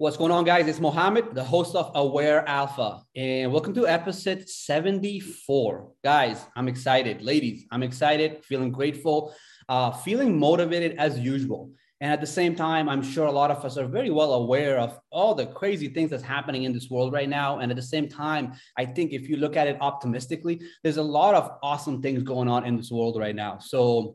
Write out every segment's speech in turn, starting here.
What's going on, guys? It's Mohammed, the host of Aware Alpha, and welcome to episode 74. Guys, I'm excited. Ladies, I'm excited, feeling grateful, uh, feeling motivated as usual. And at the same time, I'm sure a lot of us are very well aware of all the crazy things that's happening in this world right now. And at the same time, I think if you look at it optimistically, there's a lot of awesome things going on in this world right now. So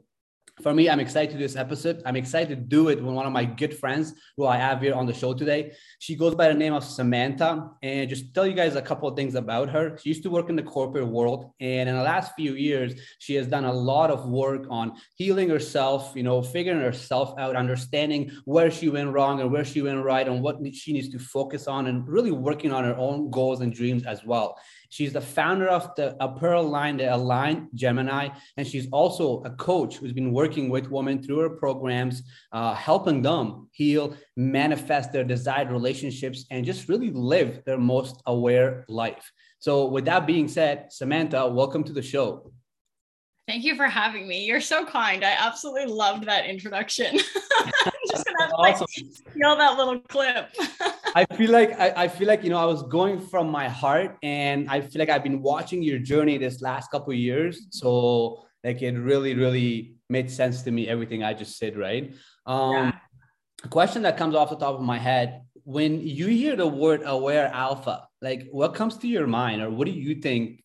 for me, I'm excited to do this episode. I'm excited to do it with one of my good friends who I have here on the show today. She goes by the name of Samantha. And just tell you guys a couple of things about her. She used to work in the corporate world. And in the last few years, she has done a lot of work on healing herself, you know, figuring herself out, understanding where she went wrong and where she went right and what she needs to focus on, and really working on her own goals and dreams as well. She's the founder of the apparel line, the Align Gemini, and she's also a coach who's been working with women through her programs, uh, helping them heal, manifest their desired relationships, and just really live their most aware life. So, with that being said, Samantha, welcome to the show. Thank you for having me. You're so kind. I absolutely loved that introduction. I'm just gonna have to like, feel that little clip. I feel like I, I, feel like you know I was going from my heart, and I feel like I've been watching your journey this last couple years. So like it really, really made sense to me everything I just said. Right. Um, yeah. A question that comes off the top of my head when you hear the word aware alpha, like what comes to your mind, or what do you think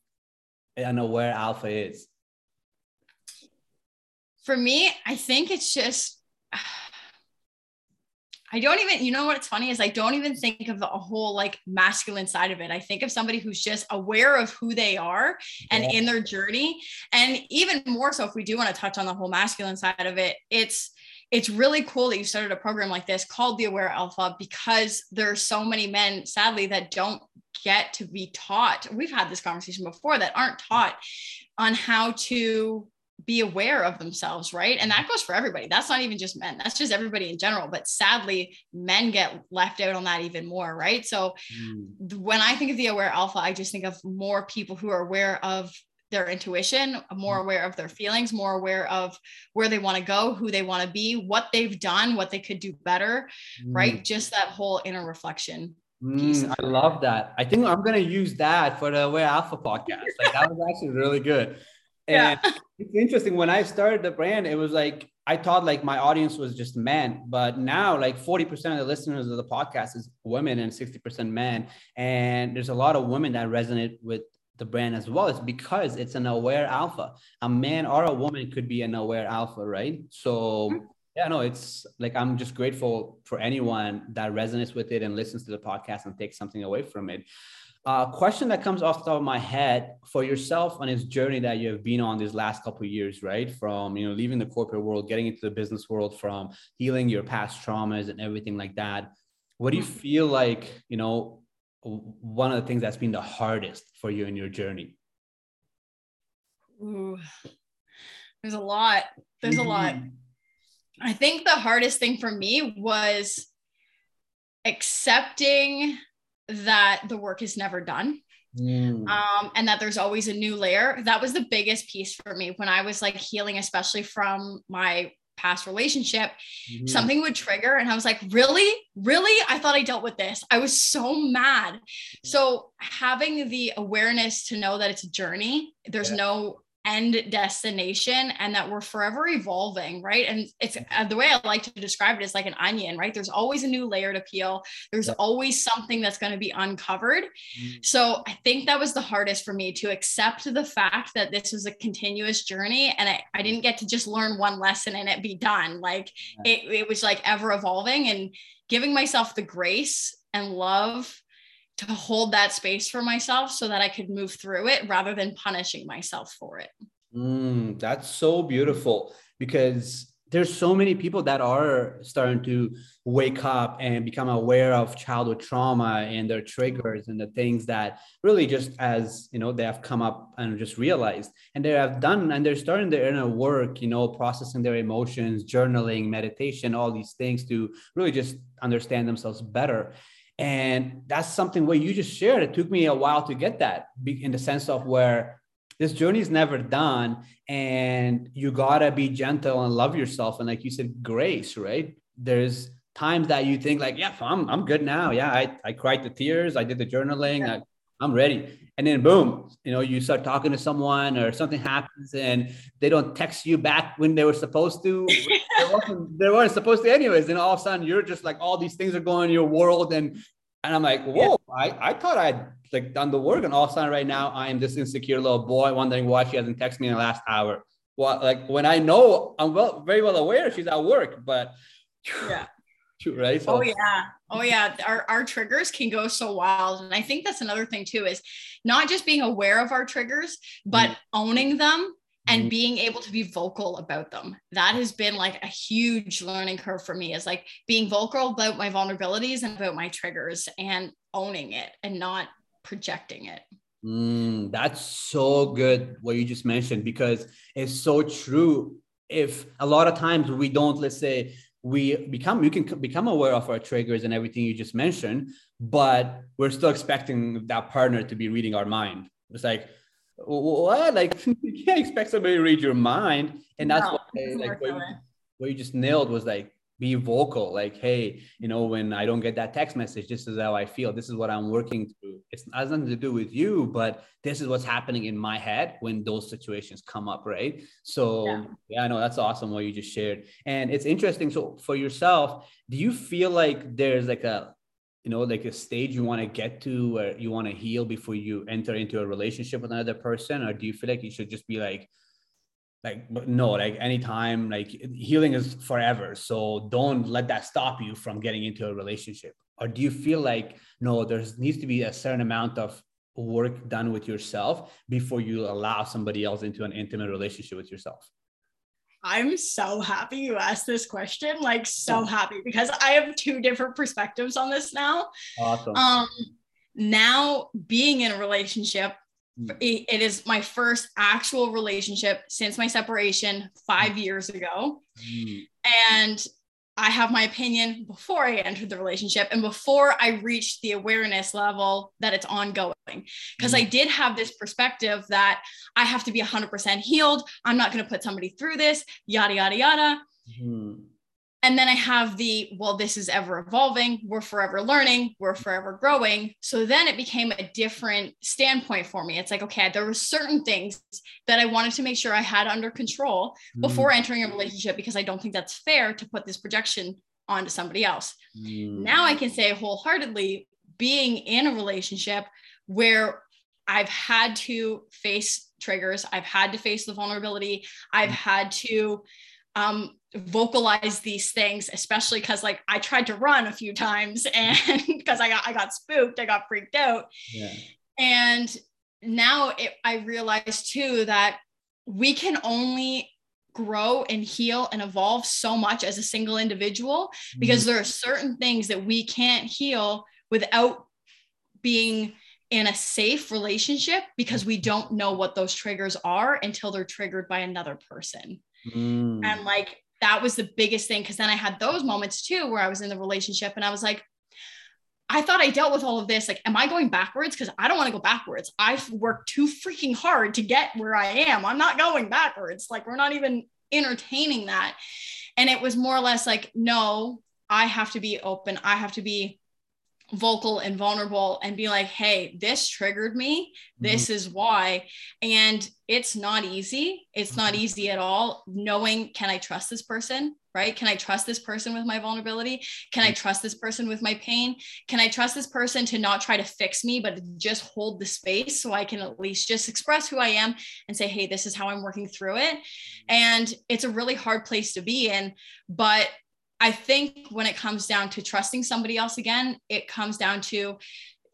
an aware alpha is? For me, I think it's just, I don't even, you know what's funny is I don't even think of the whole like masculine side of it. I think of somebody who's just aware of who they are and yeah. in their journey. And even more so, if we do want to touch on the whole masculine side of it, it's, it's really cool that you started a program like this called the Aware Alpha because there are so many men, sadly, that don't get to be taught. We've had this conversation before that aren't taught on how to be aware of themselves, right? And that goes for everybody. That's not even just men, that's just everybody in general. But sadly, men get left out on that even more, right? So mm. when I think of the aware alpha, I just think of more people who are aware of their intuition, more mm. aware of their feelings, more aware of where they want to go, who they want to be, what they've done, what they could do better, mm. right? Just that whole inner reflection. Mm, I love that. I think I'm gonna use that for the Aware Alpha podcast. Like that was actually really good. And yeah. It's interesting. When I started the brand, it was like I thought like my audience was just men, but now like 40% of the listeners of the podcast is women and 60% men. And there's a lot of women that resonate with the brand as well. It's because it's an aware alpha. A man or a woman could be an aware alpha, right? So mm-hmm. yeah, no, it's like I'm just grateful for anyone that resonates with it and listens to the podcast and takes something away from it. A question that comes off the top of my head for yourself on this journey that you have been on these last couple of years, right? From you know leaving the corporate world, getting into the business world, from healing your past traumas and everything like that. What do you feel like you know one of the things that's been the hardest for you in your journey? Ooh, there's a lot. There's a lot. Mm-hmm. I think the hardest thing for me was accepting that the work is never done. Mm. Um, and that there's always a new layer. That was the biggest piece for me when I was like healing, especially from my past relationship. Mm-hmm. Something would trigger, and I was like, Really? Really? I thought I dealt with this. I was so mad. So, having the awareness to know that it's a journey, there's yeah. no end destination and that we're forever evolving right? And it's uh, the way i like to describe it is like an onion right? There's always a new layer to peel. There's always something that's going to be uncovered. Mm. so i think that was the hardest for me to accept the fact that this was a continuous journey and i, I didn't get to just learn one lesson and it be done. Like it, it was like ever evolving and giving myself the grace and love to hold that space for myself so that I could move through it rather than punishing myself for it. Mm, that's so beautiful because there's so many people that are starting to wake up and become aware of childhood trauma and their triggers and the things that really just as you know they have come up and just realized and they have done and they're starting their inner work you know processing their emotions journaling meditation all these things to really just understand themselves better and that's something where you just shared. It took me a while to get that in the sense of where this journey is never done and you gotta be gentle and love yourself. And like you said, grace, right? There's times that you think like, yeah, I'm, I'm good now. Yeah. I, I cried the tears. I did the journaling. Yeah. I, I'm ready. And then boom, you know, you start talking to someone or something happens and they don't text you back when they were supposed to. they, weren't, supposed to anyways. And all of a sudden you're just like, all these things are going in your world. And, and I'm like, whoa, yeah. I, I thought I'd like done the work. And all of a sudden right now I am this insecure little boy wondering why she hasn't texted me in the last hour. Well, like when I know I'm well, very well aware she's at work, but yeah right? So, oh yeah. Oh yeah. Our, our triggers can go so wild. And I think that's another thing too, is not just being aware of our triggers, but mm. owning them and mm. being able to be vocal about them. That has been like a huge learning curve for me is like being vocal about my vulnerabilities and about my triggers and owning it and not projecting it. Mm, that's so good what you just mentioned because it's so true. If a lot of times we don't, let's say, we become you can become aware of our triggers and everything you just mentioned but we're still expecting that partner to be reading our mind. It's like what? Like you can't expect somebody to read your mind. And that's no, what, like what you, what you just nailed was like be vocal like hey you know when i don't get that text message this is how i feel this is what i'm working through. It has nothing to do with you but this is what's happening in my head when those situations come up right? So yeah, yeah know that's awesome what you just shared. And it's interesting so for yourself do you feel like there's like a you know like a stage you want to get to where you want to heal before you enter into a relationship with another person? Or do you feel like you should just be like like no like anytime like healing is forever so don't let that stop you from getting into a relationship or do you feel like no there needs to be a certain amount of work done with yourself before you allow somebody else into an intimate relationship with yourself I'm so happy you asked this question. Like, so happy because I have two different perspectives on this now. Awesome. Um, now being in a relationship. It is my first actual relationship since my separation five mm. years ago. Mm. And I have my opinion before I entered the relationship and before I reached the awareness level that it's ongoing. Because mm. I did have this perspective that I have to be 100% healed. I'm not going to put somebody through this, yada, yada, yada. Mm and then I have the, well, this is ever evolving. We're forever learning. We're forever growing. So then it became a different standpoint for me. It's like, okay, there were certain things that I wanted to make sure I had under control mm. before entering a relationship because I don't think that's fair to put this projection onto somebody else. Mm. Now I can say wholeheartedly being in a relationship where I've had to face triggers, I've had to face the vulnerability, I've mm. had to um, vocalize these things, especially because like I tried to run a few times and because I got I got spooked, I got freaked out. Yeah. And now it, I realize too that we can only grow and heal and evolve so much as a single individual because mm-hmm. there are certain things that we can't heal without being in a safe relationship because we don't know what those triggers are until they're triggered by another person. Mm. And like that was the biggest thing. Cause then I had those moments too where I was in the relationship and I was like, I thought I dealt with all of this. Like, am I going backwards? Because I don't want to go backwards. I've worked too freaking hard to get where I am. I'm not going backwards. Like, we're not even entertaining that. And it was more or less like, no, I have to be open. I have to be vocal and vulnerable and be like, hey, this triggered me. This mm-hmm. is why. And it's not easy. It's not mm-hmm. easy at all. Knowing, can I trust this person? Right? Can I trust this person with my vulnerability? Can I mm-hmm. trust this person with my pain? Can I trust this person to not try to fix me, but just hold the space so I can at least just express who I am and say, hey, this is how I'm working through it. And it's a really hard place to be in. But I think when it comes down to trusting somebody else again, it comes down to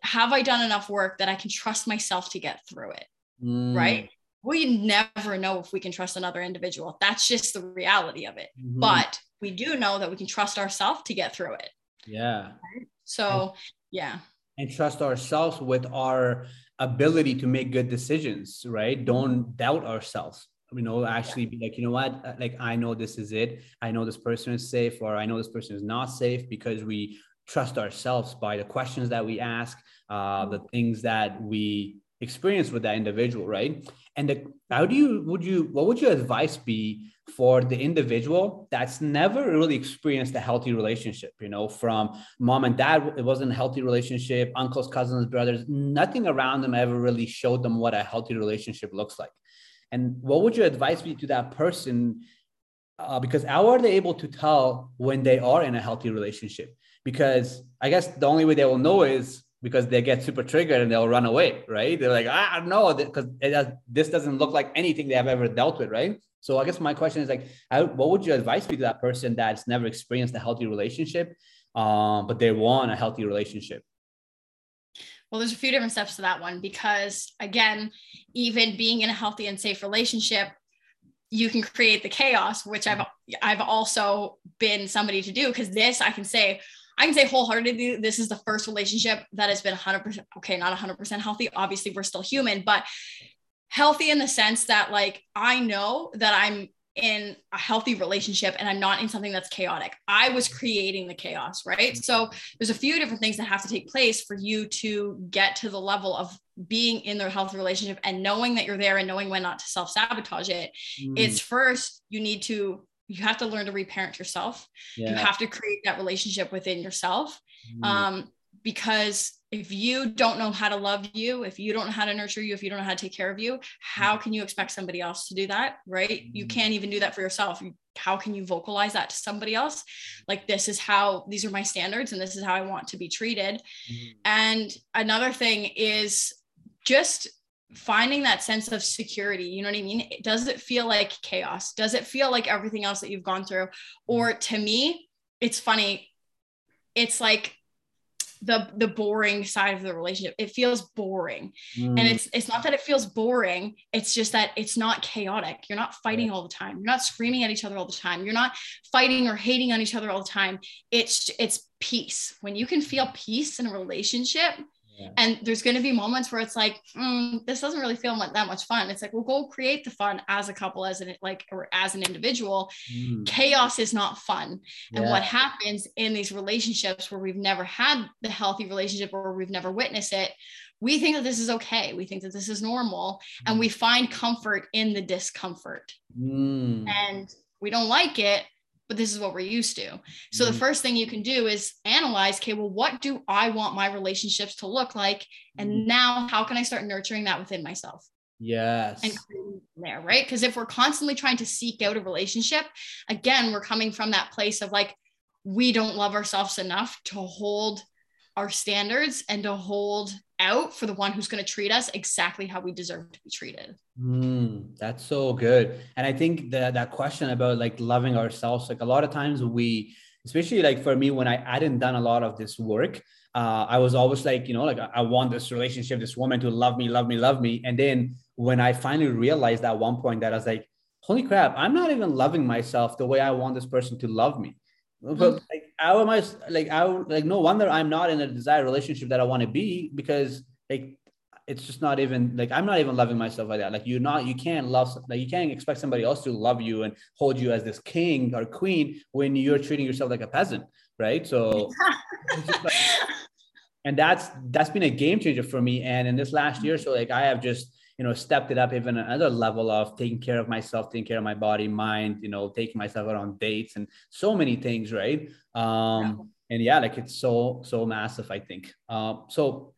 have I done enough work that I can trust myself to get through it? Mm. Right. We never know if we can trust another individual. That's just the reality of it. Mm-hmm. But we do know that we can trust ourselves to get through it. Yeah. Right? So, yeah. And trust ourselves with our ability to make good decisions, right? Don't doubt ourselves you know actually be like you know what uh, like i know this is it i know this person is safe or i know this person is not safe because we trust ourselves by the questions that we ask uh, the things that we experience with that individual, right? And the, how do you would you what would your advice be for the individual that's never really experienced a healthy relationship? You know, from mom and dad, it wasn't a healthy relationship. Uncles, cousins, brothers, nothing around them ever really showed them what a healthy relationship looks like. And what would your advice be to that person? Uh, because how are they able to tell when they are in a healthy relationship? Because I guess the only way they will know is because they get super triggered and they'll run away, right? They're like, ah, no, because this doesn't look like anything they have ever dealt with, right? So I guess my question is like, what would your advice be to that person that's never experienced a healthy relationship, um, but they want a healthy relationship? Well, there's a few different steps to that one because again, even being in a healthy and safe relationship, you can create the chaos, which I've I've also been somebody to do because this I can say I can say wholeheartedly, this is the first relationship that has been 100%, okay, not 100% healthy. Obviously, we're still human, but healthy in the sense that, like, I know that I'm in a healthy relationship and I'm not in something that's chaotic. I was creating the chaos, right? So there's a few different things that have to take place for you to get to the level of being in their healthy relationship and knowing that you're there and knowing when not to self sabotage it. Mm. It's first, you need to you have to learn to reparent yourself. Yeah. You have to create that relationship within yourself. Mm. Um, because if you don't know how to love you, if you don't know how to nurture you, if you don't know how to take care of you, how mm. can you expect somebody else to do that? Right? Mm. You can't even do that for yourself. How can you vocalize that to somebody else? Like, this is how these are my standards and this is how I want to be treated. Mm. And another thing is just finding that sense of security you know what i mean does it feel like chaos does it feel like everything else that you've gone through or to me it's funny it's like the the boring side of the relationship. It feels boring. Mm. and it's it's not that it feels boring. It's just that it's not chaotic. You're not fighting all the time. You're not screaming at each other all the time. You're not fighting or hating on each other all the time. It's it's peace. When you can feel peace in a relationship and there's going to be moments where it's like, mm, this doesn't really feel like that much fun. It's like, well, go create the fun as a couple, as an like, or as an individual. Mm. Chaos is not fun. Yeah. And what happens in these relationships where we've never had the healthy relationship or we've never witnessed it, we think that this is okay. We think that this is normal, mm. and we find comfort in the discomfort. Mm. And we don't like it, but this is what we're used to. So mm-hmm. the first thing you can do is analyze, okay, well, what do I want my relationships to look like? And mm-hmm. now how can I start nurturing that within myself? Yes. And there, right? Because if we're constantly trying to seek out a relationship, again, we're coming from that place of like, we don't love ourselves enough to hold our standards and to hold out for the one who's going to treat us exactly how we deserve to be treated. Mm, that's so good. And I think that that question about like loving ourselves, like a lot of times we, especially like for me, when I hadn't done a lot of this work, uh, I was always like, you know, like I want this relationship, this woman to love me, love me, love me. And then when I finally realized at one point that I was like, holy crap, I'm not even loving myself the way I want this person to love me. But like, how am I like, I like, no wonder I'm not in a desired relationship that I want to be because like it's just not even like I'm not even loving myself like that. Like you're not, you can't love like you can't expect somebody else to love you and hold you as this king or queen when you're treating yourself like a peasant, right? So, like, and that's that's been a game changer for me. And in this last year, so like I have just you know stepped it up even another level of taking care of myself, taking care of my body, mind, you know, taking myself out on dates and so many things, right? Um, and yeah, like it's so so massive. I think. Um, so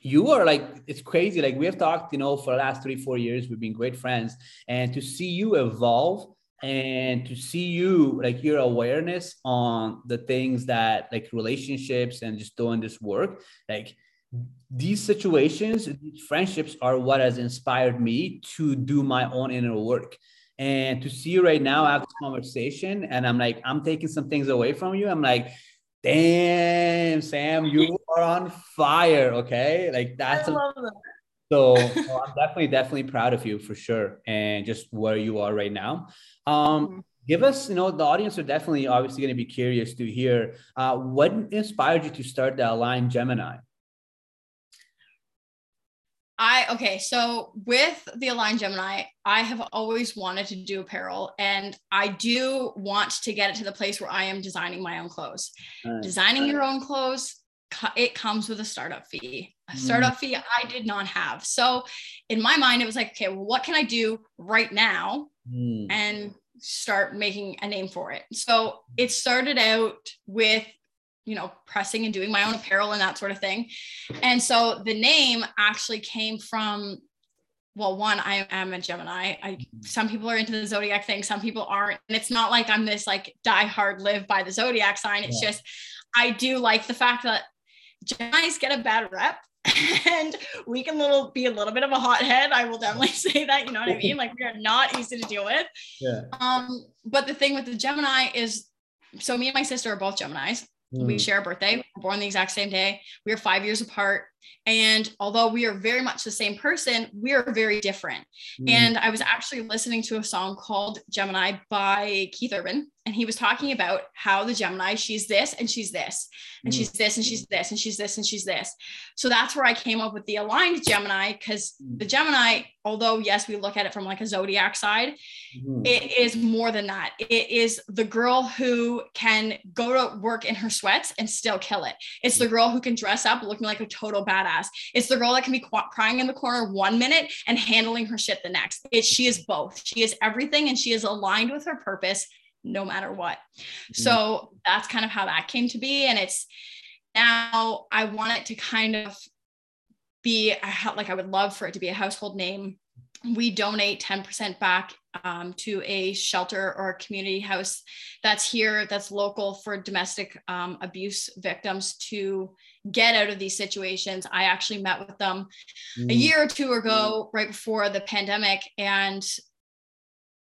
you are like it's crazy like we have talked you know for the last three four years we've been great friends and to see you evolve and to see you like your awareness on the things that like relationships and just doing this work like these situations these friendships are what has inspired me to do my own inner work and to see you right now I have this conversation and i'm like i'm taking some things away from you i'm like damn, Sam, you are on fire. Okay. Like that's a, that. so well, I'm definitely, definitely proud of you for sure. And just where you are right now. Um, mm-hmm. Give us, you know, the audience are definitely obviously going to be curious to hear uh, what inspired you to start the Align Gemini. I okay, so with the Align Gemini, I have always wanted to do apparel and I do want to get it to the place where I am designing my own clothes. Designing your own clothes it comes with a startup fee. A mm. startup mm. fee I did not have. So in my mind, it was like, okay, well, what can I do right now mm. and start making a name for it? So it started out with you know, pressing and doing my own apparel and that sort of thing. And so the name actually came from well, one, I am a Gemini. I mm-hmm. some people are into the zodiac thing, some people aren't. And it's not like I'm this like die hard live by the zodiac sign. It's yeah. just I do like the fact that Geminis get a bad rep and we can little be a little bit of a hothead. I will definitely say that, you know what I mean? Like we are not easy to deal with. Yeah. Um, but the thing with the Gemini is so me and my sister are both Geminis. Mm. We share a birthday. We're born the exact same day. We are five years apart. And although we are very much the same person, we are very different. Mm. And I was actually listening to a song called Gemini by Keith Urban. And he was talking about how the Gemini, she's this and she's this, and mm. she's this and she's this, and she's this and she's this. So that's where I came up with the aligned Gemini because mm. the Gemini, although yes, we look at it from like a zodiac side, mm. it is more than that. It is the girl who can go to work in her sweats and still kill it. It's the girl who can dress up looking like a total badass. It's the girl that can be qu- crying in the corner one minute and handling her shit the next. It, she is both. She is everything and she is aligned with her purpose no matter what. Mm-hmm. So that's kind of how that came to be. And it's now I want it to kind of be like I would love for it to be a household name. We donate 10% back um, to a shelter or a community house that's here, that's local for domestic um, abuse victims to get out of these situations. I actually met with them mm. a year or two ago, right before the pandemic, and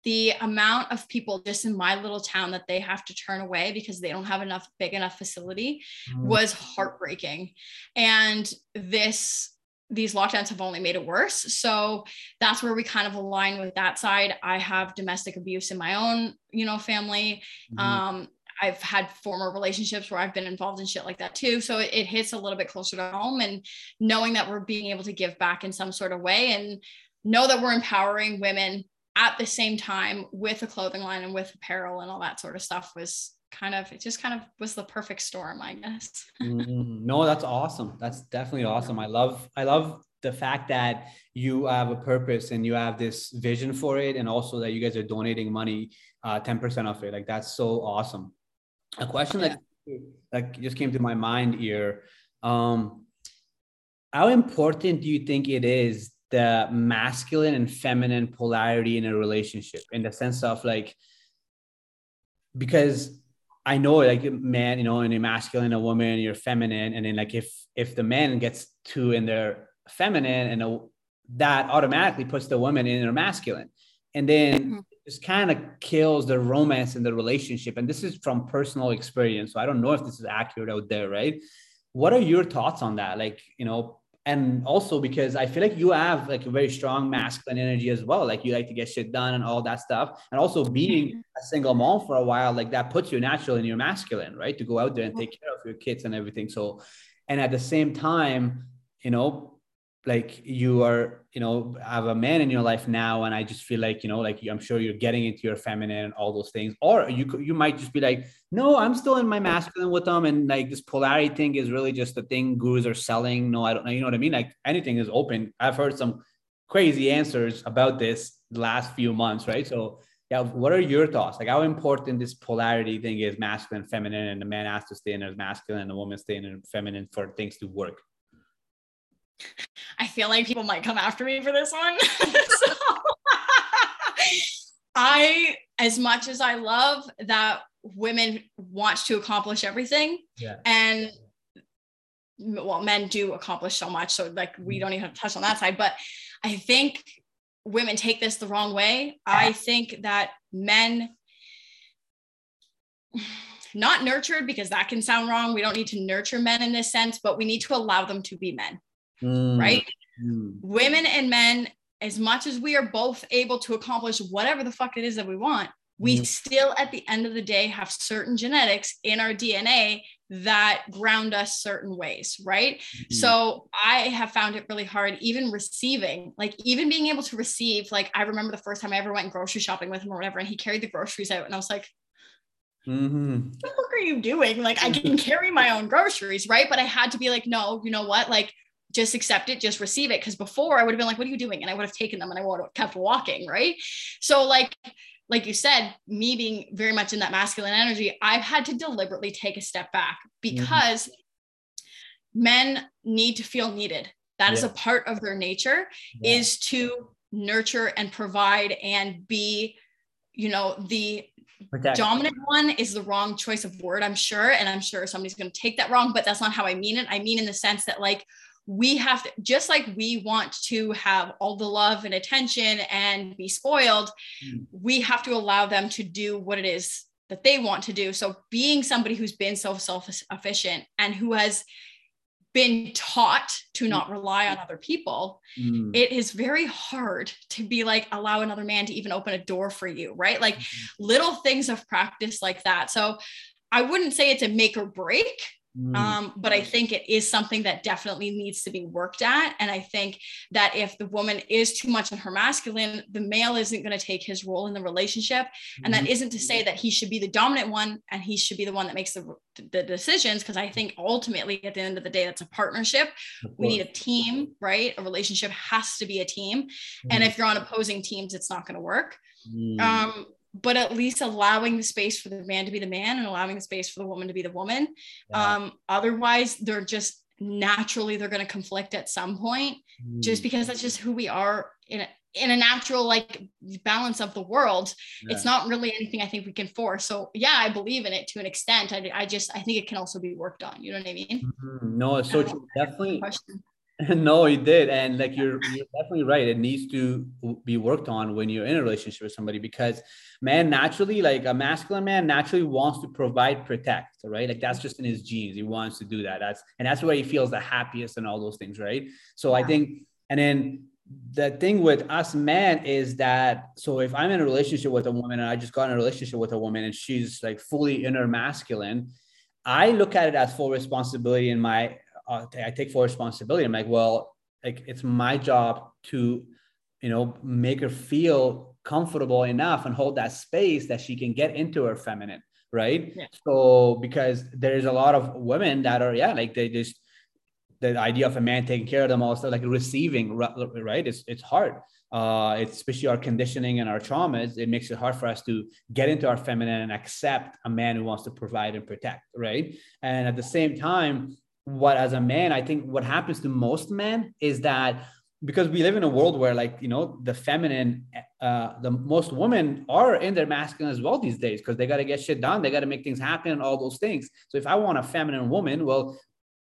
the amount of people just in my little town that they have to turn away because they don't have enough big enough facility mm. was heartbreaking and this these lockdowns have only made it worse so that's where we kind of align with that side i have domestic abuse in my own you know family mm. um I've had former relationships where I've been involved in shit like that too. So it, it, hits a little bit closer to home and knowing that we're being able to give back in some sort of way and know that we're empowering women at the same time with a clothing line and with apparel and all that sort of stuff was kind of it just kind of was the perfect storm i guess. Mm, no that's awesome. That's definitely awesome. I love i love the fact that you have a purpose and you have this vision for it and also that you guys are donating money uh, 10% of it. Like that's so awesome. A question yeah. that like just came to my mind here um how important do you think it is the masculine and feminine polarity in a relationship in the sense of like because I know like man, you know, and a masculine, a woman, you're feminine, and then like if if the man gets too in their feminine, and a, that automatically puts the woman in their masculine, and then mm-hmm. just kind of kills the romance in the relationship. And this is from personal experience, so I don't know if this is accurate out there, right? What are your thoughts on that? Like, you know, and also because I feel like you have like a very strong masculine energy as well. Like you like to get shit done and all that stuff. And also being mm-hmm. a single mom for a while, like that puts you naturally in your masculine, right? To go out there and take care of your kids and everything. So, and at the same time, you know, like you are you know have a man in your life now and i just feel like you know like i'm sure you're getting into your feminine and all those things. Or you you might just be like no i'm still in my masculine with them and like this polarity thing is really just the thing gurus are selling. No i don't know you know what i mean? Like anything is open. I've heard some crazy answers about this the last few months right? So yeah what are your thoughts? Like how important this polarity thing is masculine feminine and the man has to stay in his masculine and the woman stay in her feminine for things to work I feel like people might come after me for this one. so, I, as much as I love that women want to accomplish everything, yeah. and well, men do accomplish so much. So, like, we don't even have to touch on that side. But I think women take this the wrong way. I think that men, not nurtured because that can sound wrong. We don't need to nurture men in this sense, but we need to allow them to be men mm. right? Mm. Women and men, as much as we are both able to accomplish whatever the fuck it is that we want, we mm. still at the end of the day have certain genetics in our DNA that ground us certain ways, right? Mm-hmm. So I have found it really hard, even receiving, like even being able to receive. Like I remember the first time I ever went grocery shopping with him or whatever, and he carried the groceries out, and I was like, Mm-hmm. What the fuck are you doing? Like, I can carry my own groceries, right? But I had to be like, no, you know what? Like, just accept it, just receive it. Because before I would have been like, what are you doing? And I would have taken them and I would have kept walking, right? So, like, like you said, me being very much in that masculine energy, I've had to deliberately take a step back mm-hmm. because mm-hmm. men need to feel needed. That yeah. is a part of their nature, yeah. is to nurture and provide and be, you know, the Protect. dominant one is the wrong choice of word, I'm sure. And I'm sure somebody's going to take that wrong, but that's not how I mean it. I mean, in the sense that, like, we have to, just like we want to have all the love and attention and be spoiled, mm. we have to allow them to do what it is that they want to do. So, being somebody who's been so self efficient and who has been taught to not rely on other people, mm. it is very hard to be like, allow another man to even open a door for you, right? Like mm-hmm. little things of practice like that. So I wouldn't say it's a make or break, Mm. Um, but I think it is something that definitely needs to be worked at. And I think that if the woman is too much in her masculine, the male isn't going to take his role in the relationship. And that mm-hmm. isn't to say that he should be the dominant one and he should be the one that makes the, the decisions. Because I think ultimately, at the end of the day, that's a partnership. We need a team, right? A relationship has to be a team. Mm. And if you're on opposing teams, it's not going to work. Mm. Um, but at least allowing the space for the man to be the man and allowing the space for the woman to be the woman. Yeah. Um, otherwise, they're just naturally they're going to conflict at some point, mm. just because that's just who we are in a, in a natural like balance of the world. Yeah. It's not really anything I think we can force. So yeah, I believe in it to an extent. I, I just I think it can also be worked on. You know what I mean? Mm-hmm. No, it's so true. Definitely. Question. no, it did, and like you're you're definitely right. It needs to be worked on when you're in a relationship with somebody because man naturally, like a masculine man, naturally wants to provide, protect, right? Like that's just in his genes. He wants to do that. That's and that's where he feels the happiest and all those things, right? So yeah. I think, and then the thing with us men is that so if I'm in a relationship with a woman and I just got in a relationship with a woman and she's like fully inner masculine, I look at it as full responsibility in my uh, I take full responsibility. I'm like, well, like it's my job to, you know, make her feel comfortable enough and hold that space that she can get into her feminine, right? Yeah. So because there's a lot of women that are, yeah, like they just the idea of a man taking care of them also like receiving, right? It's it's hard. Uh, it's especially our conditioning and our traumas. It makes it hard for us to get into our feminine and accept a man who wants to provide and protect, right? And at the same time, what as a man i think what happens to most men is that because we live in a world where like you know the feminine uh the most women are in their masculine as well these days because they got to get shit done they got to make things happen and all those things. So if i want a feminine woman well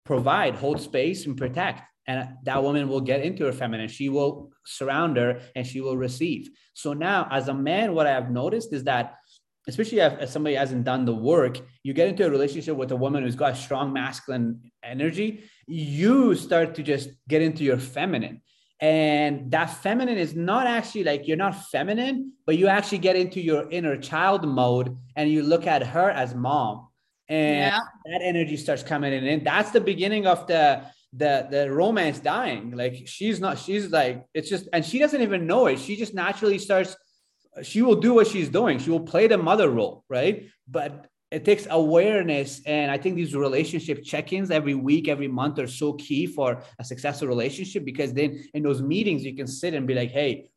provide hold space and protect and that woman will get into her feminine. She will surround her and she will receive. So now as a man what i have noticed is that especially if, if, somebody hasn't done the work, you get into a relationship with a woman who's got strong masculine energy, you start to just get into your feminine. And that feminine is not actually like you're not feminine, but you actually get into your inner child mode and you look at her as mom. And yeah. that energy starts coming in. And that's the beginning of the the the romance dying. Like she's not, she's like, it's just, and she doesn't even know it. She just naturally starts she will do what she's doing. She will play the mother role, right? But it takes awareness. And I think these relationship check ins every week, every month are so key for a successful relationship because then in those meetings, you can sit and be like, hey,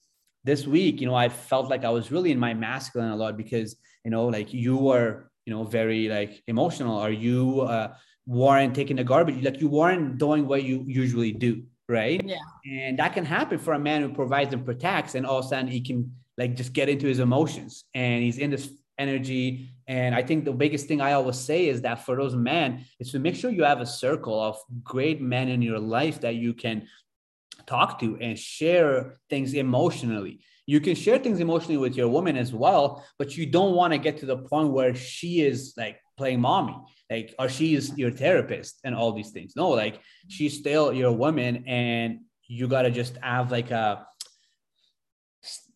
this week, you know, I felt like I was really in my masculine a lot because, you know, like you were, you know, very like emotional. Are you uh, weren't taking the garbage? Like you weren't doing what you usually do, right? Yeah. And that can happen for a man who provides and protects, and all of a sudden he can like just get into his emotions. And he's in this energy. And i think the biggest thing i always say is that for those men is to make sure you have a circle of great men in your life that you can talk to and share things emotionally. You can share things emotionally with your woman as well but you don't want to get to the point where she is like playing mommy like or she is your therapist and all these things. No like she's still your woman and you got to just have like a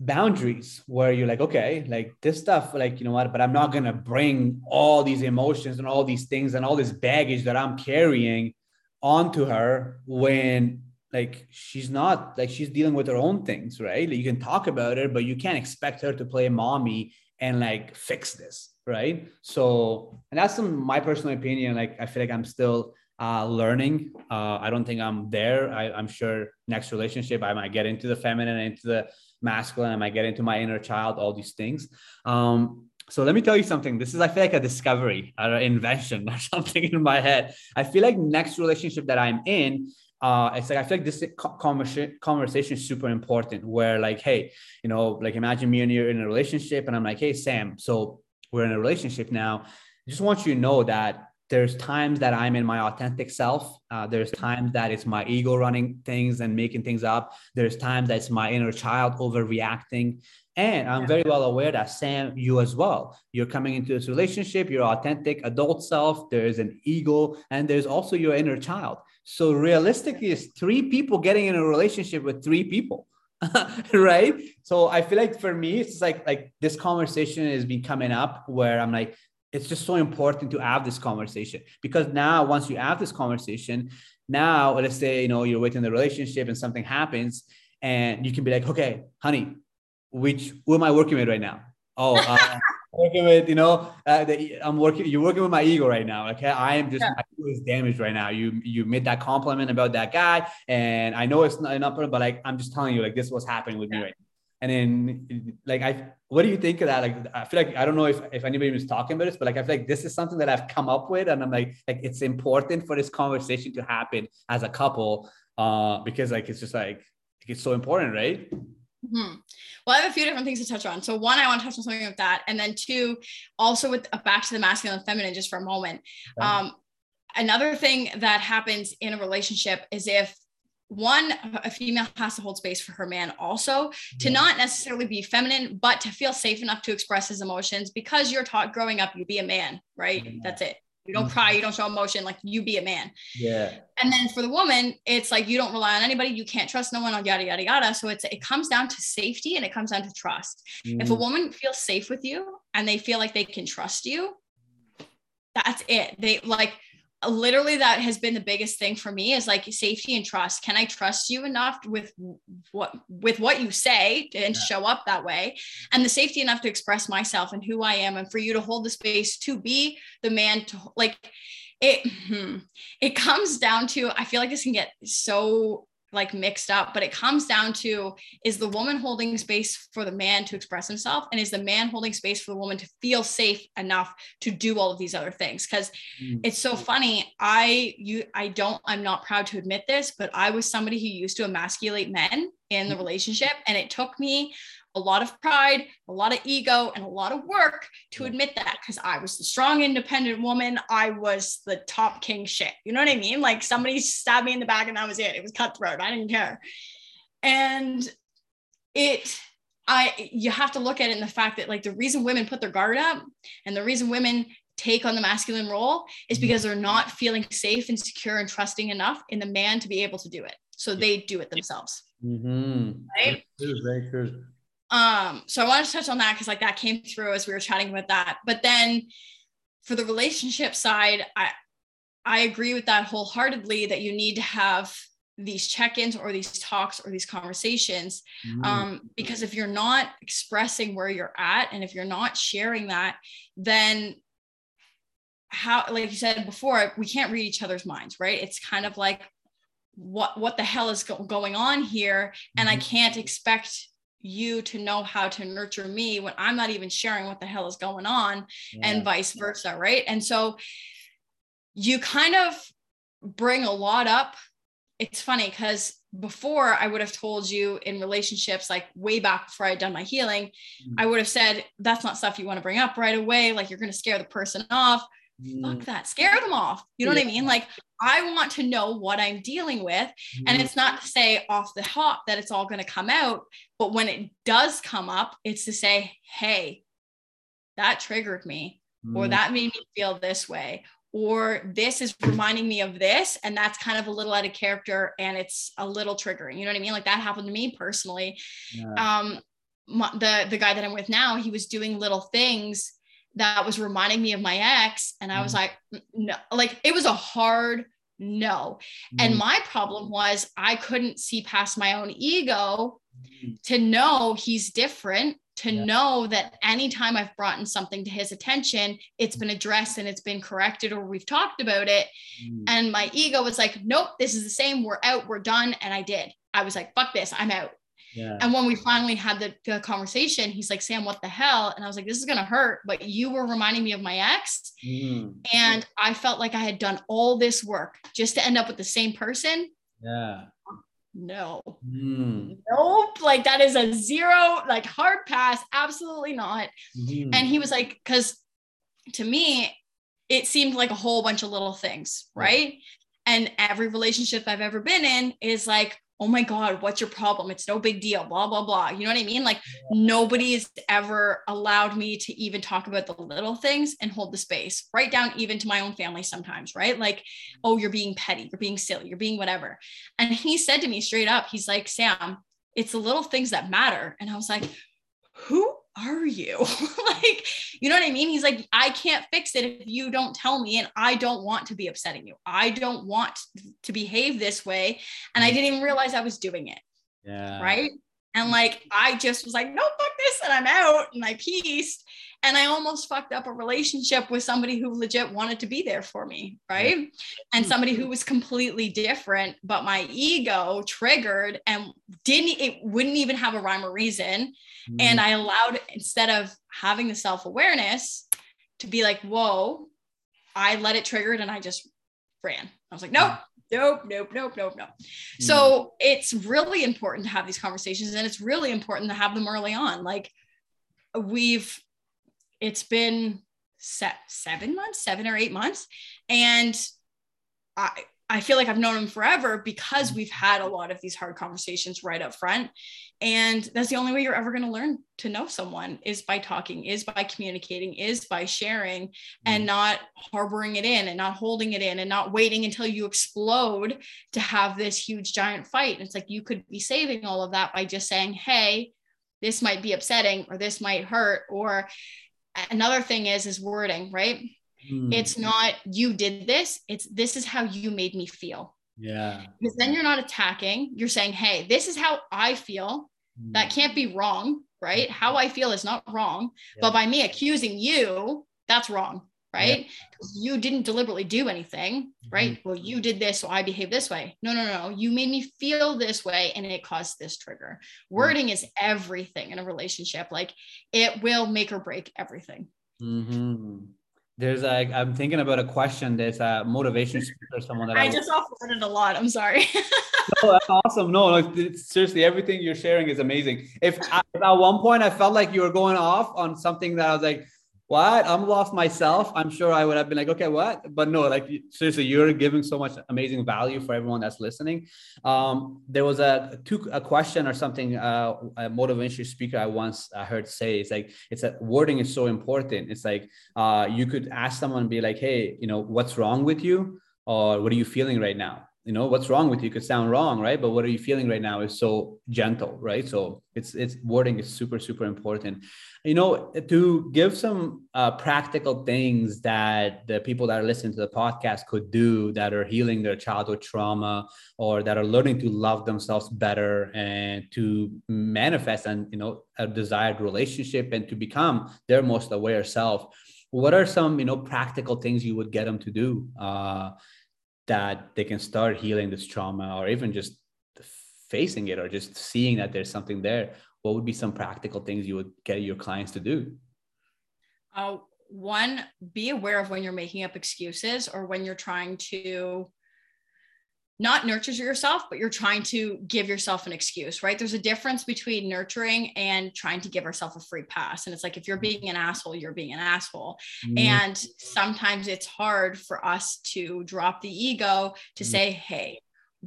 boundaries where you're like okay like this stuff like you know what but i'm not to bring all these emotions and all these things and all this baggage that i'm carrying onto her when like she's not like she's dealing with her own things right? Like, you can talk about it but you can't expect her to play mommy and like fix this right? So and that's some my personal opinion like i feel like i'm still uh, learning. Uh, i don't think i'm there. I, i'm sure next relationship i might get into the feminine into the masculine i might get into my inner child all these things um, so let me tell you something. This is, I feel like a discovery or an invention or something in my head. I feel like next relationship that I'm in, uh, it's like I feel like this conversation is super important. Where like, hey, you know, like imagine me and you're in a relationship, and I'm like, hey, Sam, so we're in a relationship now. I just want you to know that there's times that I'm in my authentic self. Uh, there's times that it's my ego running things and making things up. There's times that it's my inner child overreacting. And I'm very well aware that Sam, you as well, you're coming into this relationship, your authentic adult self, there's an ego, and there's also your inner child. So realistically, it's three people getting in a relationship with three people. right. So I feel like for me, it's like like this conversation is been coming up where I'm like, it's just so important to have this conversation because now once you have this conversation, now let's say you know you're within the relationship and something happens, and you can be like, okay, honey, which who am I working with right now? Oh, uh, working with you know uh, the, I'm working. You're working with my ego right now. Okay, I am just yeah. my ego is damaged right now. You you made that compliment about that guy, and I know it's not enough, but like I'm just telling you, like this was happening with yeah. me right now. And then like I, what do you think of that? Like I feel like I don't know if if anybody was talking about this, but like I feel like this is something that I've come up with, and I'm like like it's important for this conversation to happen as a couple, uh, because like it's just like it's so important, right? Mm-hmm. Well, I have a few different things to touch on. So, one, I want to touch on something with that, and then two, also with uh, back to the masculine and feminine, just for a moment. Um, another thing that happens in a relationship is if one a female has to hold space for her man also to not necessarily be feminine but to feel safe enough to express his emotions because you're taught growing up you be a man right that's it you don't cry, you don't show emotion, like you be a man. Yeah. And then for the woman, it's like you don't rely on anybody, you can't trust no one, on yada yada yada. So it's it comes down to safety and it comes down to trust. Mm. If a mm. woman feels safe with you and they feel like they can trust you, that's it. They like literally that has been the biggest thing for me is like safety and trust can i trust you enough with what with what you say and yeah. show up that way and the safety enough to express myself and who i am and for you to hold the space to be the man to like it hmm, it comes down to i feel like this can get so like mixed up, but it comes down to is the woman holding space for the man to express himself and is the man holding space for the woman to feel safe enough to do all of these other things cuz mm. it's so funny I you I don't I'm not proud to admit this but I was somebody who used to emasculate men in the mm. relationship and it took me a lot of pride, a lot of ego, and a lot of work to admit that because I was the strong, independent woman. I was the top king shit. You know what I mean? Like somebody stabbed me in the back and that was it. It was cutthroat. I didn't care. And it, I, you have to look at it in the fact that like the reason women put their guard up and the reason women take on the masculine role is mm-hmm. because they're not feeling safe and secure and trusting enough in the man to be able to do it. So they do it themselves. Mm-hmm. Right. Very true. Um, so I wanted to touch on that because like that came through as we were chatting about that. But then for the relationship side, I I agree with that wholeheartedly that you need to have these check-ins or these talks or these conversations mm. um, because if you're not expressing where you're at and if you're not sharing that then how like you said before we can't read each other's minds right it's kind of like what what the hell is go- going on here and i mm-hmm. can't expect you to know how to nurture me when I'm not even sharing what the hell is going on yeah. and vice versa. Right. And so you kind of bring a lot up. It's funny because before I would have told you in relationships, like way back before I had done my healing, mm-hmm. I would have said, that's not stuff you want to bring up right away. Like you're going to scare the person off. Mm. Fuck that. Scare them off. You know yeah. what I mean? Like I want to know what I'm dealing with. Mm. And it's not to say off the hop that it's all going to come out, but when it does come up, it's to say, hey, that triggered me, mm. or that made me feel this way, or this is reminding me of this. And that's kind of a little out of character and it's a little triggering. You know what I mean? Like that happened to me personally. Yeah. Um, my, the the guy that I'm with now, he was doing little things that was reminding me of my ex, and I was mm. like, no, like it was a hard no. Mm. And my problem was I couldn't see past my own ego to know he's different to yeah. know that anytime I've brought in something to his attention, it's been addressed and it's been corrected or we've talked about it. Mm. And my ego was like, nope, this is the same. We're out, we're done. And I did. I was like, fuck this, I'm out. Yeah. And when we finally had the, the, conversation, he's like, Sam, what the hell? And I was like, this is going to hurt, but you were reminding me of my ex. Mm. And I felt like I had done all this work just to end up with the same person. Yeah no mm. nope like that is a zero like hard pass absolutely not mm. and he was like because to me it seemed like a whole bunch of little things right and every relationship i've ever been in is like oh my God, what's your problem? It's no big deal, blah, blah, blah. You know what I mean? Like nobody's ever allowed me to even talk about the little things and hold the space, right down even to my own family sometimes, right? Like, oh, you're being petty, you're being silly, you're being whatever. And he said to me straight up, he's like, Sam, it's the little things that matter. And I was like, who are you? like, you know what I mean? He's like, I can't fix it if you don't tell me, and I don't want to be upsetting you. I don't want to behave this way. And I mm. didn't even realize I was doing it. Yeah. Right. And mm. like, I just was like, no, fuck this. And I'm out and I pieced. And I almost fucked up a relationship with somebody who legit wanted to be there for me. Right. And somebody who was completely different, but my ego triggered and didn't, it wouldn't even have a rhyme or reason. Mm. And I allowed, instead of having the self awareness to be like, whoa, I let it trigger it and I just ran. I was like, nope, nope, nope, nope, nope, nope. Mm. So it's really important to have these conversations and it's really important to have them early on. Like we've, it's been se- seven months, seven or eight months. And I, I feel like I've known him forever because we've had a lot of these hard conversations right up front. And that's the only way you're ever going to learn to know someone is by talking, is by communicating, is by sharing and mm. not harboring it in and not holding it in and not waiting until you explode to have this huge giant fight. And it's like you could be saving all of that by just saying, hey, this might be upsetting or this might hurt. Or another thing is, is wording, right? Mm. It's not you did this, it's this is how you made me feel. Yeah. Because then you're not attacking, you're saying, hey, this is how I feel. Mm. That can't be wrong, right? How I feel is not wrong. Yeah. But by me accusing you, that's wrong, right? Yeah. You didn't deliberately do anything, right? Mm-hmm. Well, you did this, so I behave this way. No, no, no. You made me feel this way and it caused this trigger. Mm. Wording is everything in a relationship. Like it will make or break everything. Mm-hmm. There's a, I'm thinking about a question. There's a motivation speaker, someone that I, I just offloaded a lot. I'm sorry. no, that's awesome. No, like seriously, everything you're sharing is amazing. If, if at one point I felt like you were going off on something that I was like, what? I'm lost myself. I'm sure i would have been like okay what? But no like seriously you're giving so much amazing value for everyone that's listening. Um, there was a two a question or something uh, a motivational speaker i once I heard say it's like it's a wording is so important. It's like uh, you could ask someone and be like hey you know what's wrong with you? Or what are you feeling right now you know what's wrong with you could sound wrong right? But what are you feeling right now is so gentle right? So it's it's wording is super super important. You know to give some uh, practical things that the people that are listening to the podcast could do that are healing their childhood trauma or that are learning to love themselves better and to manifest and you know a desired relationship and to become their most aware self what are some you know practical things you would get them to do? Uh, that they can start healing this trauma or even just facing it or just seeing that there's something there what would be some practical things you would get your clients to do? Uh, one be aware of when you're making up excuses or when you're trying to not nurture yourself, but you're trying to give yourself an excuse, right? There's a difference between nurturing and trying to give ourselves a free pass. And it's like, if you're being an asshole, you're being an asshole. Mm. And sometimes it's hard for us to drop the ego to mm. say, hey,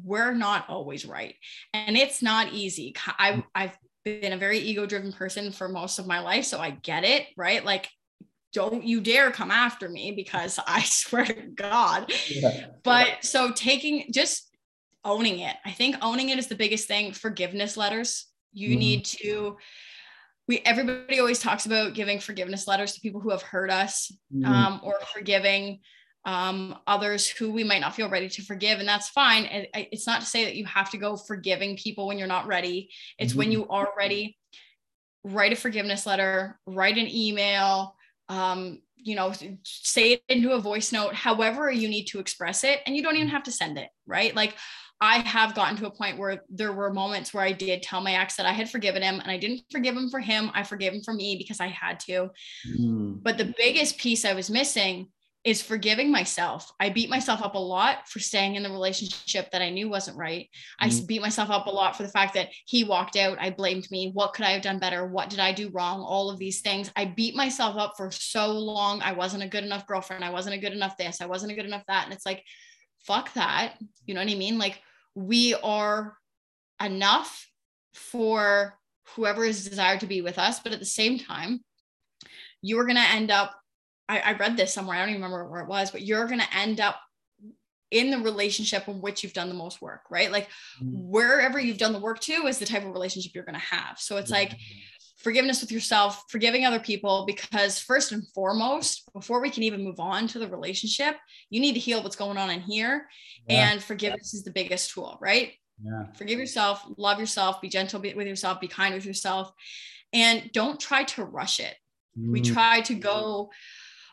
we're not always right. And it's not easy. I, I've been a very ego driven person for most of my life. So I get it, right? Like, don't you dare come after me because I swear to God. Yeah. But so taking just owning it. I think owning it is the biggest thing. Forgiveness letters. You mm need to we everybody always talks about giving forgiveness letters to people who have hurt us mm um, or forgiving um, others who we might not feel ready to forgive and that's fine it, it's not to say that you have to go forgiving people when you're not ready it's mm-hmm. when you are ready write a forgiveness letter, write an email, um, you know, say it into a voice note, however you need to express it. And you don't even have to send it, right? Like I have gotten to a point where there were moments where I did tell my ex that I had forgiven him and I didn't forgive him for him. I forgave him for me because I had to. Mm. But the biggest piece I was missing is forgiving myself. I beat myself up a lot for staying in the relationship that I knew wasn't right. Mm. I beat myself up a lot for the fact that he walked out. I blamed me. What could I have done better? What did I do wrong? All of these things. I beat myself up for so long. I wasn't a good enough girlfriend. I wasn't a good enough this. I wasn't a good enough that. And it's like, fuck that. You know what I mean? Like, we are enough for whoever is desired to be with us. But at the same time, you are going to end up I, I read this somewhere. I don't even remember where it was, but you're going to end up in the relationship in which you've done the most work, right? Like mm-hmm. wherever you've done the work to is the type of relationship you're going to have. So it's like forgiveness with yourself, forgiving other people, because first and foremost, before we can even move on to the relationship, you need to heal what's going on in here. Yeah. And forgiveness is the biggest tool, right? Yeah. Forgive yourself, love yourself, be gentle with yourself, be kind with yourself, and don't try to rush it. Mm. We try to go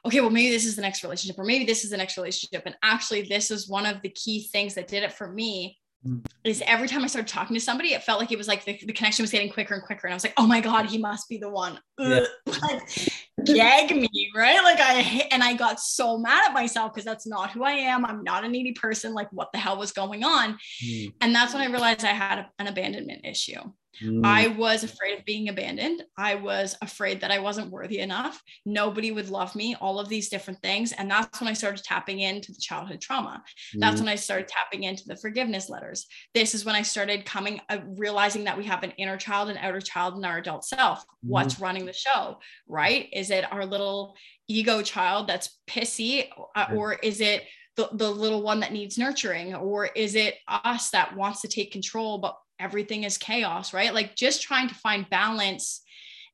okay, well, maybe this is the next relationship, or maybe this is the next relationship. And actually, this is one of the key things that did it for me. Mm. Is every time I started talking to somebody, it felt like it was like the, the connection was getting quicker and quicker. And I was like, oh my God, he must be the one. Yeah. like, gag me, right? Like I hit, and I got so mad at myself because that's not who I am. I'm not a needy person. Like, what the hell was going on? Mm. And that's when I realized I had a, an abandonment issue. Mm. I was afraid of being abandoned. I was afraid that I wasn't worthy enough. Nobody would love me, all of these different things. And that's when I started tapping into the childhood trauma. Mm. That's when I started tapping into the forgiveness letters. This is when I started coming, uh, realizing that we have an inner child and outer child in our adult self. Mm. What's running the show, right? Is it our little ego child that's pissy, uh, or is it the, the little one that needs nurturing or is it us that wants to take control but everything is chaos, right? Like just trying to find balance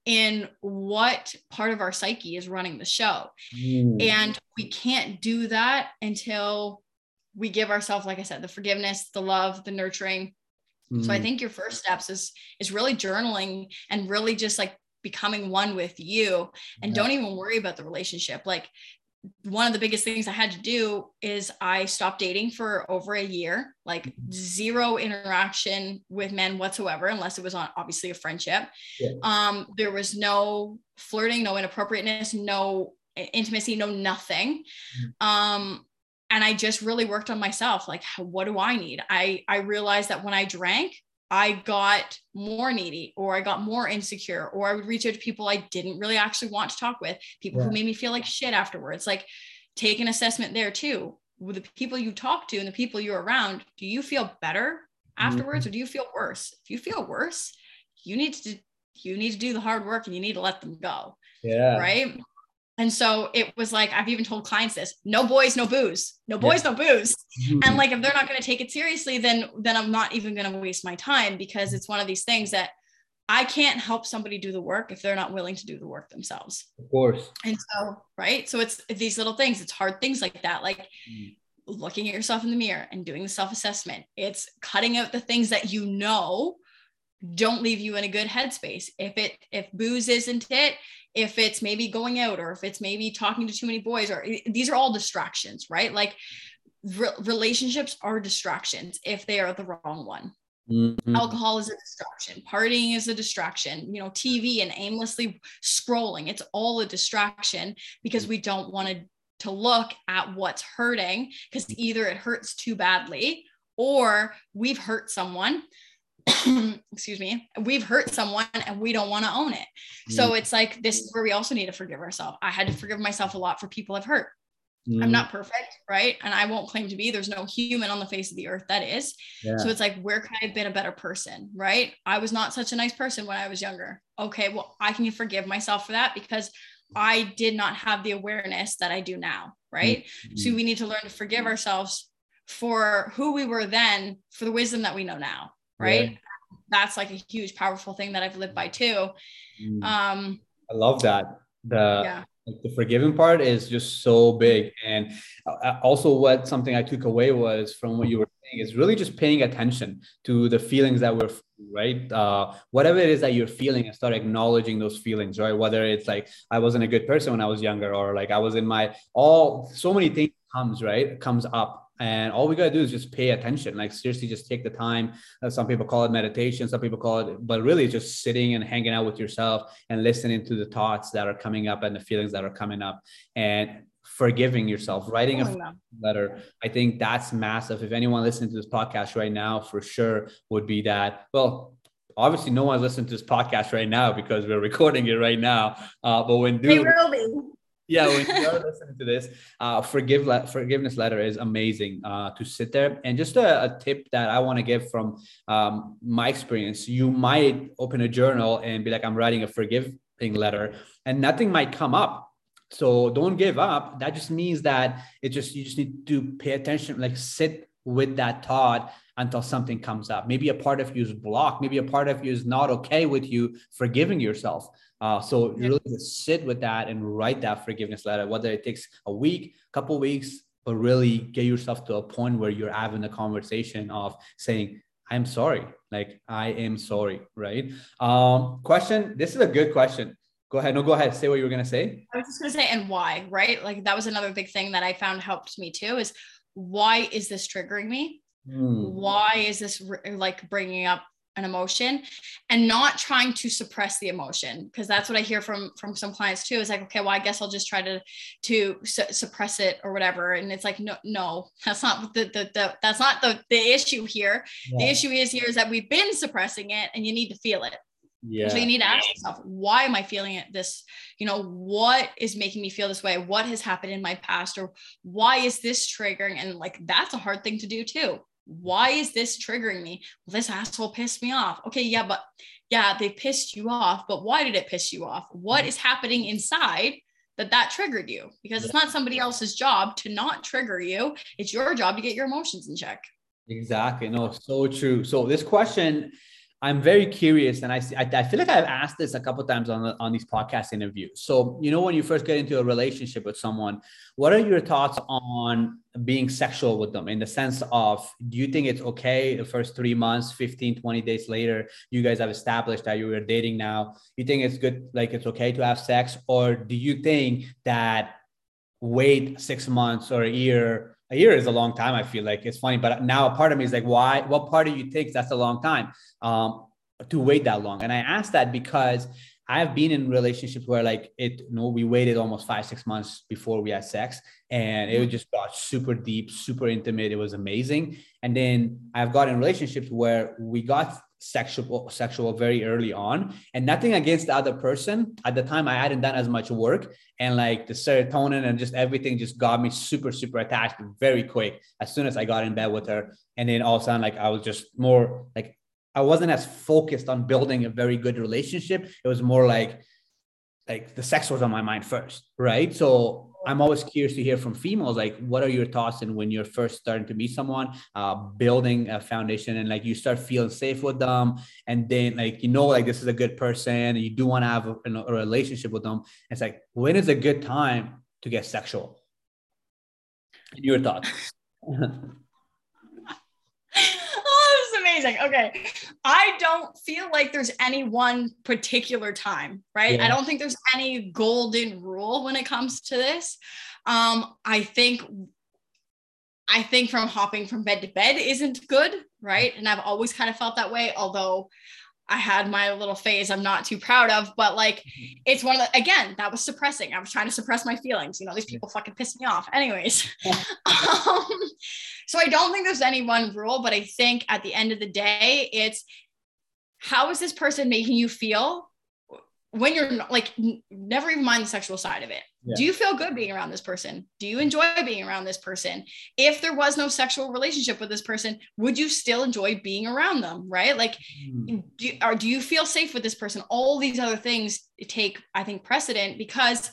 in what part of our psyche is running the show. Mm. And we can't do that until we give ourselves, like I said, the forgiveness, the love, the nurturing. Mm. So I mm. think your first steps is is really journaling and really just like becoming one with you and yeah. don't even worry about the relationship. Like one of the biggest things I had to do is I stopped dating for over a year, like mm-hmm. zero interaction with men whatsoever, unless it was on obviously a friendship. Yeah. Um, there was no flirting, no inappropriateness, no intimacy, no nothing. Mm-hmm. Um, and I just really worked on myself. Like, what do I need? I I realized that when I drank, I got more needy or I got more insecure or I would reach out to people I didn't really actually want to talk with, people yeah. who made me feel like shit afterwards. Like take an assessment there too. With the people you talk to and the people you're around, do you feel better afterwards mm-hmm. or do you feel worse? If you feel worse, you need to you need to do the hard work and you need to let them go. Yeah. Right. And so it was like, I've even told clients this no boys, no booze, no boys, yeah. no booze. Mm-hmm. And like, if they're not going to take it seriously, then, then I'm not even going to waste my time because it's one of these things that I can't help somebody do the work if they're not willing to do the work themselves. Of course. And so, right. So it's, these little things, it's hard things like that. Like, mm. looking at yourself in the mirror and doing the self assessment. It's cutting out the things that you know don't leave you in a good headspace. If it if booze isn't it, if it's maybe going out or if it's maybe talking to too many boys or these are all distractions right? Like re- relationships are distractions if they are the wrong one. Mm-hmm. alcohol is a distraction. Partying is a distraction. You know tv and aimlessly scrolling it's all a distraction because we don't want to to look at what's hurting because either it hurts too badly or we've hurt someone excuse me, we've hurt someone and we don't want to own it. Mm. So it's like this is where we also need to forgive ourselves. I had to forgive myself a lot for people I've hurt. Mm. I'm not perfect, right? And I won't claim to be. There's no human on the face of the earth that is. Yeah. So it's like, where can I have been a better person, right? I was not such a nice person when I was younger. Okay, well, I can forgive myself for that because I did not have the awareness that I do now, right? Mm-hmm. So we need to learn to forgive ourselves for who we were then, for the wisdom that we know now, right? Yeah. That's like a huge, powerful thing that I've lived by too. Mm. Um, I love that. The yeah. like the forgiving part is just so big, and uh, uh, also what something I took away was from what you were saying is really just paying attention to the feelings that we're right uh, whatever it is that you're feeling and start acknowledging those feelings right whether it's like i wasn't a good person when i was younger or like i was in my all so many things comes right comes up and all we got to do is just pay attention. Like seriously just take the time. Uh, some people call it meditation some people call it but really just sitting and hanging out with yourself and listening to the thoughts that are coming up and the feelings that are coming up and forgiving yourself writing a oh, letter. I think that's massive. If anyone listening to this podcast right now for sure would be that. Well obviously no one's listening to this podcast right now because we're recording it right now. Uh, but when do, will be yeah, when you're listening to this, uh, forgive le- forgiveness letter is amazing uh, to sit there. And just a, a tip that I want to give from um, my experience: you might open a journal and be like, "I'm writing a forgiving letter," and nothing might come up. So don't give up. That just means that it just you just need to pay attention, like sit with that thought until something comes up. Maybe a part of you is blocked. Maybe a part of you is not okay with you forgiving yourself. Uh, so you really just sit with that and write that forgiveness letter, whether it takes a week, couple weeks, but really get yourself to a point where you're having a conversation of saying, I'm sorry. Like I am sorry. Right. Um, question. This is a good question. Go ahead. No, go ahead. Say what you were gonna say. I was just gonna say, and why, right? Like that was another big thing that I found helped me too. Is why is this triggering me? Mm. Why is this like bringing up an emotion and not trying to suppress the emotion because that's what i hear from from some clients too is like okay well i guess i'll just try to to su- suppress it or whatever and it's like no no that's not the, the, the that's not the the issue here yeah. the issue is here is that we've been suppressing it and you need to feel it yeah. So you need to ask yourself, why am I feeling it this? You know, what is making me feel this way? What has happened in my past? Or why is this triggering? And like that's a hard thing to do too why is this triggering me? Well, this asshole pissed me off. Okay, yeah, but yeah, they pissed you off, but why did it piss you off? What mm-hmm. is happening inside that that triggered you? Because it's not somebody else's job to not trigger you. It's your job to get your emotions in check. Exactly. No, so true. So this question I'm very curious, and I, I, I feel like I've asked this a couple times on on these podcast interviews. So you know, when you first get into a relationship with someone, what are your thoughts on being sexual with them? In the sense of, do you think it's okay the first three months, 15, 20 days later, you guys have established that you are dating now? You think it's good, like it's okay to have sex, or do you think that wait six months or a year? A year is a long time. I feel like it's funny, but now a part of me is like, why? What part of you thinks that's a long time um, to wait that long? And I ask that because I've been in relationships where like it, you know, we waited almost five, six months before we had sex and it just got super deep, super intimate. It was amazing. And then I've got in relationships where we got sexual sexual very early on. And nothing against the other person. At the time i hadn't done as much work. And like the serotonin and just everything just got me super super attached very quick as soon as i got in bed with her. And then all of a sudden like i was just more like i wasn't as focused on building a very good relationship. It was more like like the sex was on my mind first right? So I'm always curious to hear from females, like what are your thoughts and when you're first starting to meet someone, uh, building a foundation and like you start feeling safe with them. And then like, you know, like this is a good person and you do want to have a, a relationship with them. It's like, when is a good time to get sexual? Your thoughts? amazing. Okay. I don't feel like there's any one particular time, right? Yeah. I don't think there's any golden rule when it comes to this. Um, I think I think from hopping from bed to bed isn't good, right? And I've always kind of felt that way, although I had my little phase I'm not too proud of, but like mm-hmm. it's one of the again, that was suppressing. I was trying to suppress my feelings. You know, these people fucking piss me off. Anyways. um, so I don't think there's any one rule, but I think at the end of the day, it's how is this person making you feel when you're like never even mind the sexual side of it. Yeah. do you feel good being around this person? Do you enjoy being around this person? If there was no sexual relationship with this person would you still enjoy being around them right? Like mm. do, or do you feel safe with this person? All these other things take i think precedent because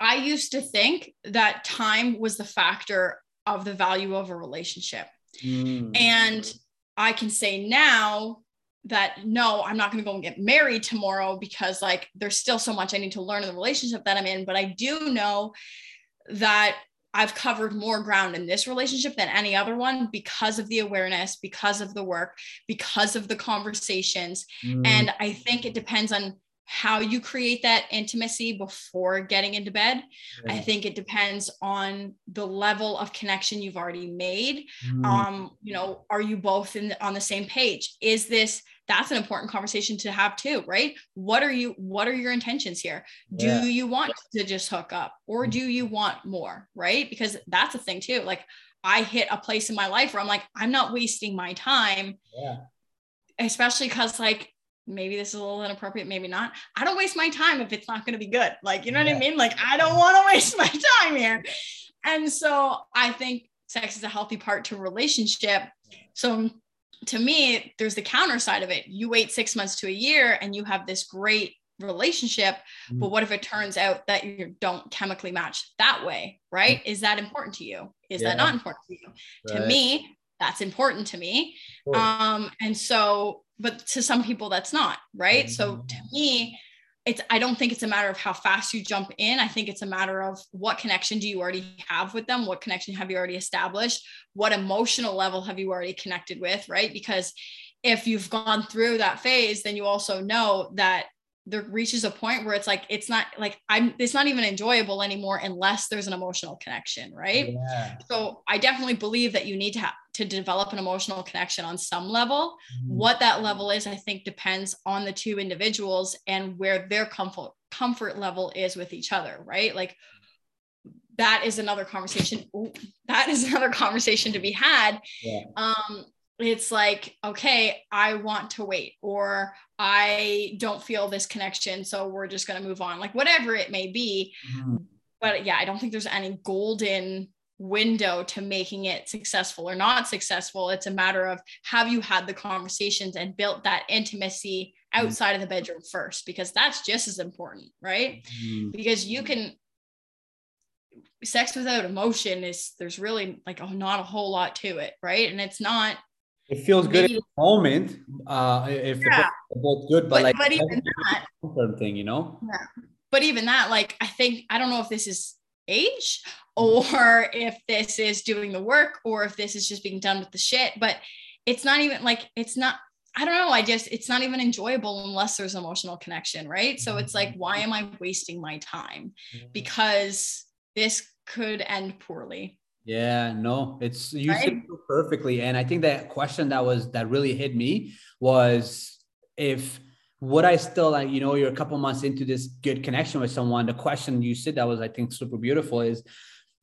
i used to think that time was the factor of the value of a relationship mm. and i can say now that no, I'm not going to go and get married tomorrow because like there's still so much I need to learn in the relationship that I'm in. But I do know that I've covered more ground in this relationship than any other one because of the awareness, because of the work, because of the conversations. Mm. And I think it depends on how you create that intimacy before getting into bed. Yeah. I think it depends on the level of connection you've already made. Mm. Um, you know, are you both in the, on the same page? Is this that's an important conversation to have too, right? What are you what are your intentions here? Yeah. Do you want to just hook up or do you want more, right? Because that's a thing too. Like I hit a place in my life where I'm like I'm not wasting my time. Yeah. Especially cuz like maybe this is a little inappropriate, maybe not. I don't waste my time if it's not going to be good. Like, you know yeah. what I mean? Like I don't want to waste my time here. And so I think sex is a healthy part to relationship. So to me, there's the counter side of it. You wait six months to a year and you have this great relationship, mm-hmm. but what if it turns out that you don't chemically match that way, right? Mm-hmm. Is that important to you? Is yeah. that not important to you? Right. To me, that's important to me. Cool. Um, and so, but to some people, that's not, right? Mm-hmm. So to me, it's i don't think it's a matter of how fast you jump in i think it's a matter of what connection do you already have with them what connection have you already established what emotional level have you already connected with right because if you've gone through that phase then you also know that there reaches a point where it's like it's not like i'm it's not even enjoyable anymore unless there's an emotional connection right yeah. so i definitely believe that you need to have to develop an emotional connection on some level mm-hmm. what that level is i think depends on the two individuals and where their comfort comfort level is with each other right like that is another conversation Ooh, that is another conversation to be had yeah. um it's like okay i want to wait or i don't feel this connection so we're just going to move on like whatever it may be mm-hmm. but yeah i don't think there's any golden window to making it successful or not successful it's a matter of have you had the conversations and built that intimacy mm-hmm. outside mm-hmm. of the bedroom first because that's just as important right mm-hmm. because you can sex without emotion is there's really like oh, not a whole lot to it right and it's not it feels good Maybe. in the moment uh, if yeah. the both good, but, but like but even that thing, you know. Yeah. But even that, like I think I don't know if this is age or if this is doing the work or if this is just being done with the shit. But it's not even like it's not. I don't know. I just it's not even enjoyable unless there's emotional connection, right? So it's like, why am I wasting my time? Mm-hmm. Because this could end poorly. Yeah, no, it's you right? said it perfectly. And I think that question that was that really hit me was if would I still like, you know, you're a couple months into this good connection with someone. The question you said that was, I think, super beautiful is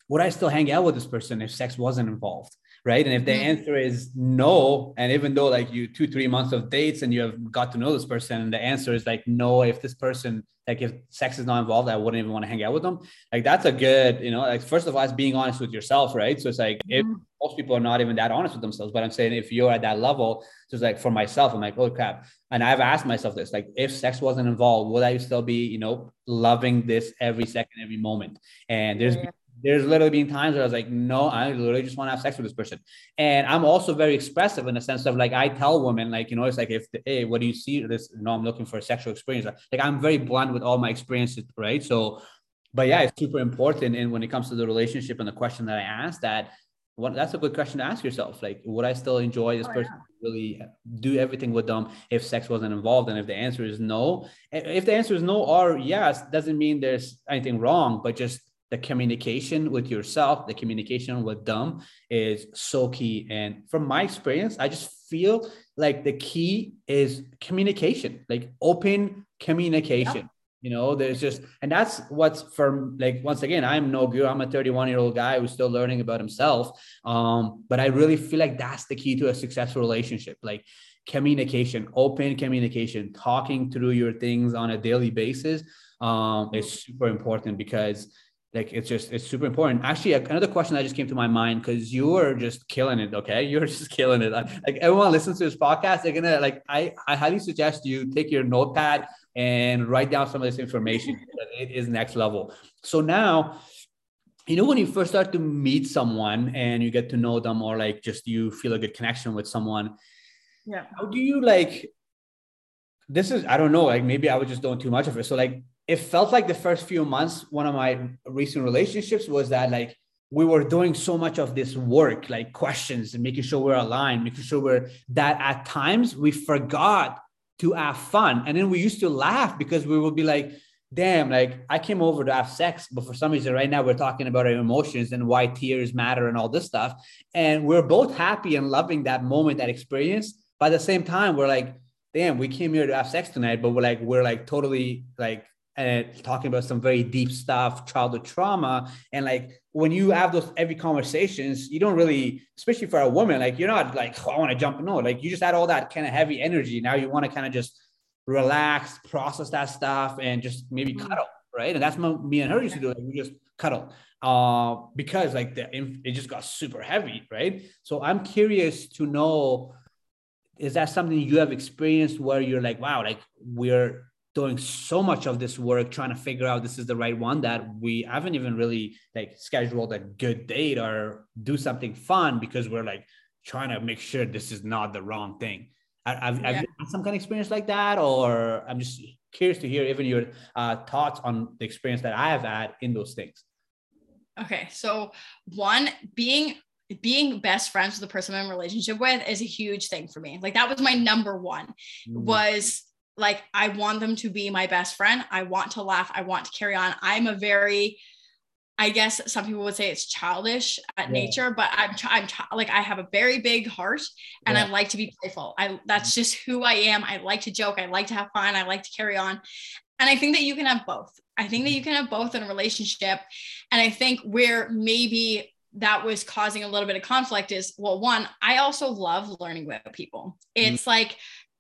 would I still hang out with this person if sex wasn't involved? Right? And if the mm-hmm. answer is no, and even though like you two, three months of dates and you have got to know this person, and the answer is like no, if this person, like if sex is not involved, I wouldn't even want to hang out with them. Like that's a good, you know, like first of all, it's being honest with yourself, right? So it's like if mm-hmm. most people are not even that honest with themselves, but I'm saying if you're at that level, just like for myself, I'm like, oh crap. And I've asked myself this, like if sex wasn't involved, would I still be, you know, loving this every second, every moment? And there's yeah there's literally been times where I was like, no, I literally just want to have sex with this person. And I'm also very expressive in the sense of like, I tell women, like, you know, it's like, if, hey, what do you see this? No, I'm looking for a sexual experience. Like, I'm very blunt with all my experiences, right? So, but yeah, it's super important. And when it comes to the relationship and the question that I asked, that what that's a good question to ask yourself. Like, would I still enjoy this oh, person? Yeah. Really do everything with them if sex wasn't involved? And if the answer is no, if the answer is no or yes, doesn't mean there's anything wrong, but just the communication with yourself, the communication with them is so key. And from my experience, I just feel like the key is communication, like open communication. Yeah. You know, there's just, and that's what's from like, once again, I'm no guru. I'm a 31 year old guy who's still learning about himself. Um, but I really feel like that's the key to a successful relationship. Like communication, open communication, talking through your things on a daily basis um, is super important because like it's just it's super important. Actually another question that just came to my mind because you are just killing it okay? You're just killing it. Like everyone listens to this podcast they're gonna like i i highly suggest you take your notepad and write down some of this information it is next level. So now you know when you first start to meet someone and you get to know them or like just you feel a good connection with someone yeah. how do you like this is i don't know like maybe i was just doing too much of it. So like it felt like the first few months, one of my recent relationships was that like we were doing so much of this work, like questions and making sure we're aligned, making sure we're that at times we forgot to have fun. And then we used to laugh because we would be like, damn, like I came over to have sex, but for some reason, right now we're talking about our emotions and why tears matter and all this stuff. And we're both happy and loving that moment, that experience. But at the same time, we're like, damn, we came here to have sex tonight, but we're like, we're like totally like and talking about some very deep stuff, childhood trauma. And like when you have those every conversations, you don't really, especially for a woman, like you're not like, oh, I want to jump. No, like you just had all that kind of heavy energy. Now you want to kind of just relax, process that stuff, and just maybe mm-hmm. cuddle, right? And that's what me and her used to do. Like we just cuddle uh, because like the it just got super heavy, right? So I'm curious to know, is that something you have experienced where you're like, wow, like we're doing so much of this work trying to figure out this is the right one that we haven't even really like scheduled a good date or do something fun because we're like trying to make sure this is not the wrong thing. Have, yeah. had some kind of experience like that, or I'm just curious to hear even your uh, thoughts on the experience that I have had in those things. Okay, so one being being best friends with the person I'm in relationship with is a huge thing for me. Like that was my number one. Mm. Was like I want them to be my best friend. I want to laugh. I want to carry on. I'm a very I guess some people would say it's childish at yeah. nature, but I'm, I'm like I have a very big heart, and yeah. I like to be playful. I that's just who I am. I like to joke. I like to have fun. I like to carry on, and I think that you can have both. I think that you can have both in a relationship, and I think where maybe that was causing a little bit of conflict is well, one, I also love learning with people. Mm-hmm. It's mm-hmm. like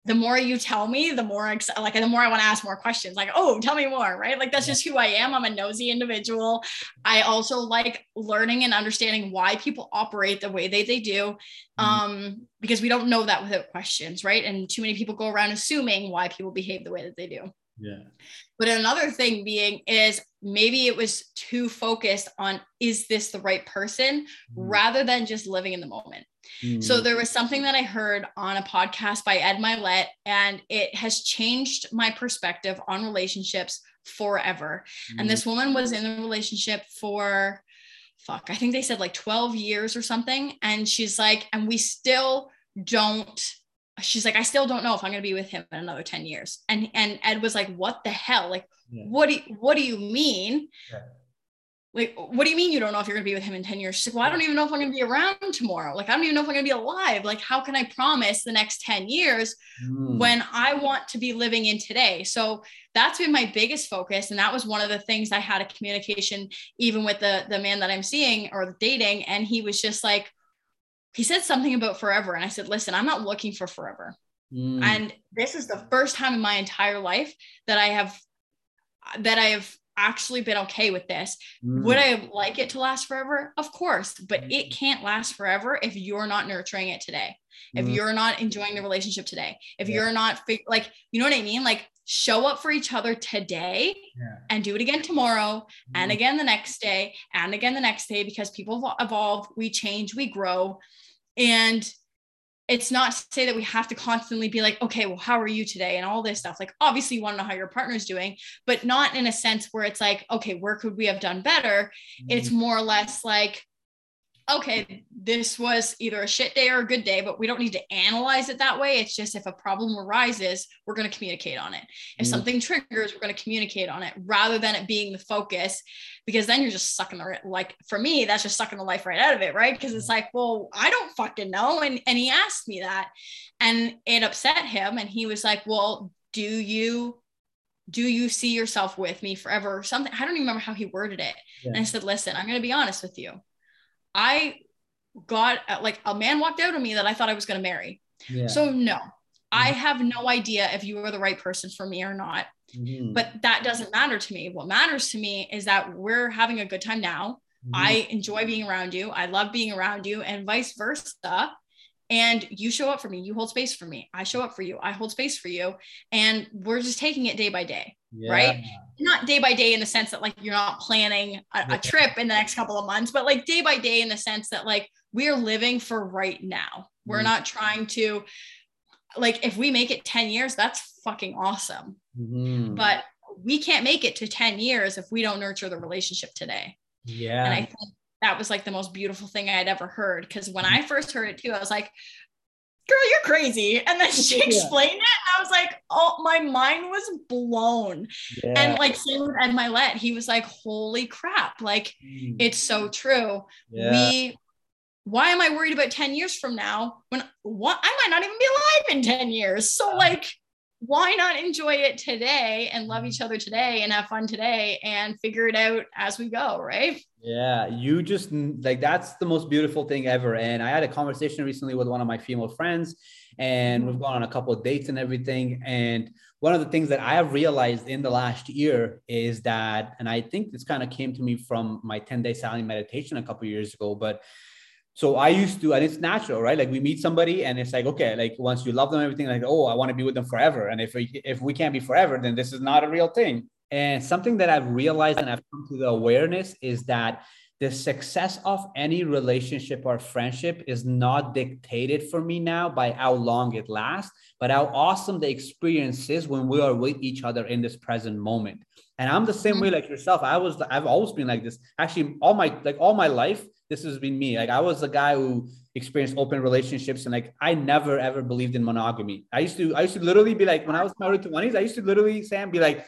the more you tell me, the more ex- like the more I want to ask more questions. Like, oh, tell me more, right? Like that's just who I am. I'm a nosy individual. I also like learning and understanding why people operate the way they they do, mm-hmm. um, because we don't know that without questions, right? And too many people go around assuming why people behave the way that they do. Yeah. But another thing being is maybe it was too focused on is this the right person mm-hmm. rather than just living in the moment. Mm. So there was something that I heard on a podcast by Ed Mylett, and it has changed my perspective on relationships forever. Mm. And this woman was in a relationship for fuck, I think they said like 12 years or something. And she's like, and we still don't she's like, I still don't know if I'm gonna be with him in another 10 years. And and Ed was like, What the hell? Like, yeah. what do you, what do you mean? Yeah like, what do you mean you don't know if you're gonna be with him in 10 years? She's like, well, I don't even know if I'm gonna be around tomorrow. Like, I don't even know if I'm gonna be alive. Like, how can I promise the next 10 years mm. when I want to be living in today? So that's been my biggest focus. And that was one of the things I had a communication, even with the, the man that I'm seeing or dating. And he was just like, he said something about forever. And I said, listen, I'm not looking for forever. Mm. And this is the first time in my entire life that I have that I have actually been okay with this. Mm. Would I like it to last forever? Of course, but it mm. can't last forever if you're not nurturing it today. If mm. you're not enjoying the relationship today. If yeah. you're not like, you know what I mean? Like show up for each other today yeah. and do it again tomorrow mm. and again the next day and again the next day because people evolve, we change, we grow. And it's not to say that we have to constantly be like, okay, well, how are you today? And all this stuff. Like, obviously, you want to know how your partner's doing, but not in a sense where it's like, okay, where could we have done better? Mm-hmm. It's more or less like, okay, this was either a shit day or a good day, but we don't need to analyze it that way. It's just if a problem arises, we're going to communicate on it. If mm. something triggers, we're going to communicate on it rather than it being the focus, because then you're just sucking the like for me, that's just sucking the life right out of it, right? Because it's like, well, I don't fucking know. And and he asked me that, and it upset him, and he was like, well, do you do you see yourself with me forever or something i don't even remember how he worded it yeah. and i said listen i'm going to be honest with you I got like a man walked out of me that I thought I was going to marry. Yeah. So no, mm-hmm. I have no idea if you are the right person for me or not. Mm-hmm. But that doesn't matter to me. What matters to me is that we're having a good time now. Mm-hmm. I enjoy being around you. I love being around you and vice versa and you show up for me you hold space for me i show up for you i hold space for you and we're just taking it day by day yeah. right? Not day by day in the sense that like you're not planning a, a, trip in the next couple of months but like day by day in the sense that like we're living for right now. We're mm not trying to like if we make it 10 years that's fucking awesome. Mm-hmm. but we can't make it to 10 years if we don't nurture the relationship today. Yeah and i think that was like the most beautiful thing I had ever heard. Because when I first heard it too, I was like, girl, you're crazy. And then she explained it. And I was like, oh, my mind was blown. Yeah. And like same with Ed Mylett, he was like, holy crap. Like mm. it's so true. Yeah. We why am I worried about 10 years from now when what I might not even be alive in 10 years? So like why not enjoy it today and love mm-hmm. each other today and have fun today and figure it out as we go, right? Yeah, you just like that's the most beautiful thing ever. And I had a conversation recently with one of my female friends, and mm-hmm. we've gone on a couple of dates and everything. And one of the things that I have realized in the last year is that, and I think this kind of came to me from my 10 day silent meditation a couple years ago, but so I used to, and it's natural, right? Like we meet somebody, and it's like, okay, like once you love them, everything, like, oh, I want to be with them forever. And if we, if we can't be forever, then this is not a real thing. And something that I've realized and I've come to the awareness is that the success of any relationship or friendship is not dictated for me now by how long it lasts, but how awesome the experience is when we are with each other in this present moment. And I'm the same mm-hmm. way like yourself. I was, I've always been like this. Actually, all my like all my life, this has been me. Like I was the guy who experienced open relationships and like I never ever believed in monogamy. I used to I used to literally be like when I was married to 20s, I used to literally and be like,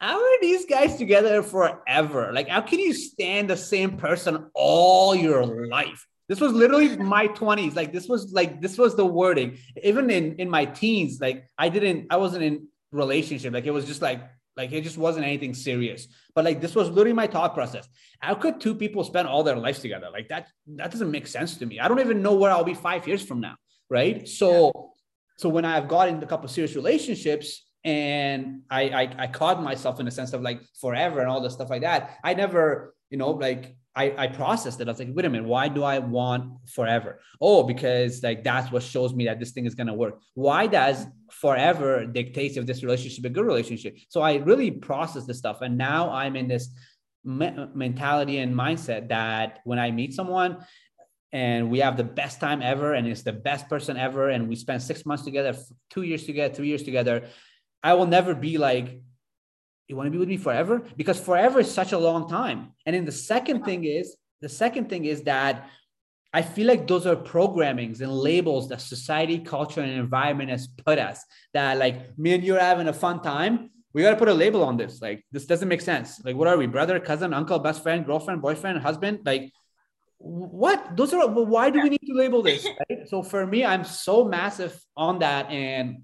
how are these guys together forever? Like, how can you stand the same person all your life? This was literally my 20s. Like, this was like this was the wording. Even in in my teens, like I didn't, I wasn't in relationship. Like it was just like like it just wasn't anything serious. But like this was literally my thought process. How could two people spend all their lives together? Like that, that doesn't make sense to me. I don't even know where I'll be five years from now. Right. So yeah. so when I've gotten into a couple serious relationships and I, I I caught myself in a sense of like forever and all this stuff like that, I never, you know, like I, I processed it. I was like, wait a minute, why do I want forever? Oh, because like that's what shows me that this thing is gonna work. Why does forever dictate if this relationship a good relationship? So I really process this stuff, and now I'm in this me- mentality and mindset that when I meet someone and we have the best time ever, and it's the best person ever, and we spend six months together, two years together, three years together, I will never be like you want to be with me forever? Because forever is such a long time. And then the second thing is, the second thing is that I feel like those are programmings and labels that society, culture, and environment has put us. That like me and you're having a fun time. We got to put a label on this. Like this doesn't make sense. Like what are we? Brother, cousin, uncle, best friend, girlfriend, boyfriend, husband? Like what? Those are. Why do we need to label this? Right? So for me, I'm so massive on that, and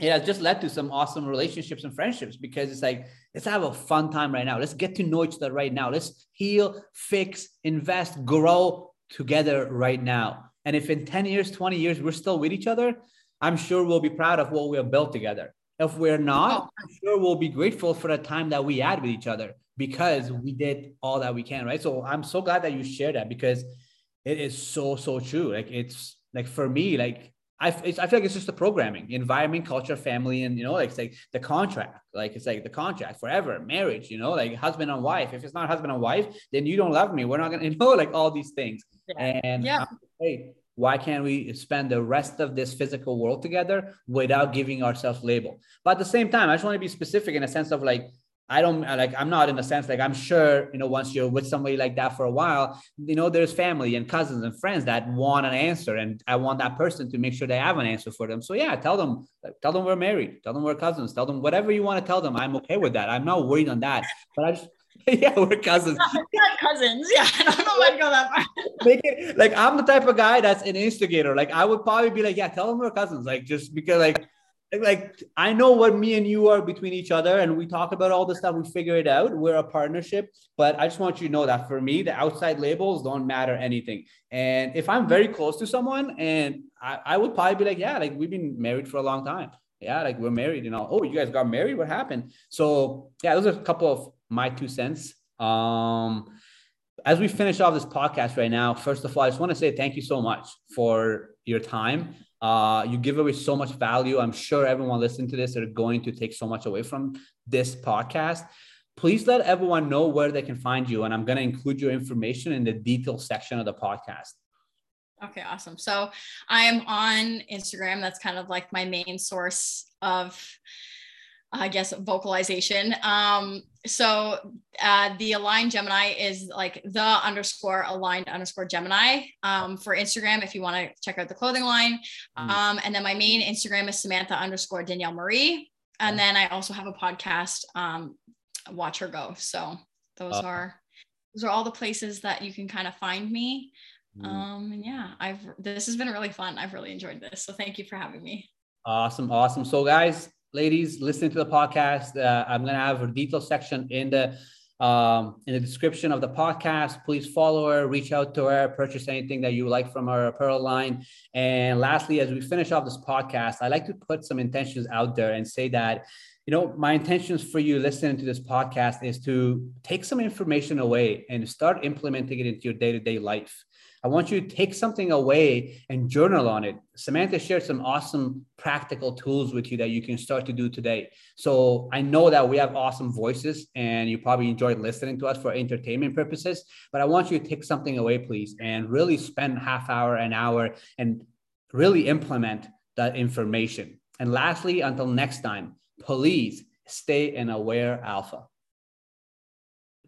it has just led to some awesome relationships and friendships because it's like let's have a fun time right now let's get to know each other right now let's heal fix invest grow together right now and if in 10 years 20 years we're still with each other i'm sure we'll be proud of what we have built together if we're not oh. i'm sure we'll be grateful for the time that we had with each other because we did all that we can right so i'm so glad that you shared that because it is so so true like it's like for me like I, I feel like it's just the programming, environment, culture, family, and you know, like it's like the contract, like it's like the contract forever, marriage, you know, like husband and wife. If it's not husband and wife, then you don't love me. We're not gonna, you know, like all these things. Yeah. And yeah, hey, why can't we spend the rest of this physical world together without giving ourselves label? But at the same time, I just want to be specific in a sense of like I don't like I'm not in a sense like I'm sure you know once you're with somebody like that for a while you know there's family and cousins and friends that want an answer and I want that person to make sure they have an answer for them so yeah tell them tell them we're married tell them we're cousins tell them whatever you want to tell them I'm okay with that I'm not worried on that but I just yeah we're cousins not cousins yeah I don't know why to go that far make it like I'm the type of guy that's an instigator like I would probably be like yeah tell them we're cousins like just because like like I know what me and you are between each other, and we talk about all the stuff. We figure it out. We're a partnership, but I just want you to know that for me, the outside labels don't matter anything. And if I'm very close to someone, and I, I would probably be like, yeah, like we've been married for a long time. Yeah, like we're married, you know. Oh, you guys got married? What happened? So yeah, those are a couple of my two cents. Um, as we finish off this podcast right now, first of all, I just want to say thank you so much for your time. Uh, you give away so much value. I'm sure everyone listening to this are going to take so much away from this podcast. Please let everyone know where they can find you. And I'm going to include your information in the details section of the podcast. Okay, awesome. So I'm on Instagram. That's kind of like my main source of I guess vocalization. Um, so uh, the aligned Gemini is like the underscore aligned underscore Gemini um, for Instagram if you want to check out the clothing line. Mm. Um, and then my main Instagram is Samantha underscore Danielle Marie. And then I also have a podcast, um, Watch Her Go. So those uh, are those are all the places that you can kind of find me. Mm. Um, and yeah, I've this has been really fun. I've really enjoyed this. So thank you for having me. Awesome, awesome. So guys, ladies listening to the podcast, uh, I'm gonna have a detail section in the um, in the description of the podcast. Please follow her, reach out to her, purchase anything that you like from her apparel line. And lastly, as we finish off this podcast, I like to put some intentions out there and say that you know, my intentions for you listening to this podcast is to take some information away and start implementing it into your day to day life. I want you to take something away and journal on it. Samantha shared some awesome practical tools with you that you can start to do today. So I know that we have awesome voices and you probably enjoyed listening to us for entertainment purposes, but I want you to take something away, please, and really spend half hour, an hour, and really implement that information. And lastly, until next time, please stay an aware alpha.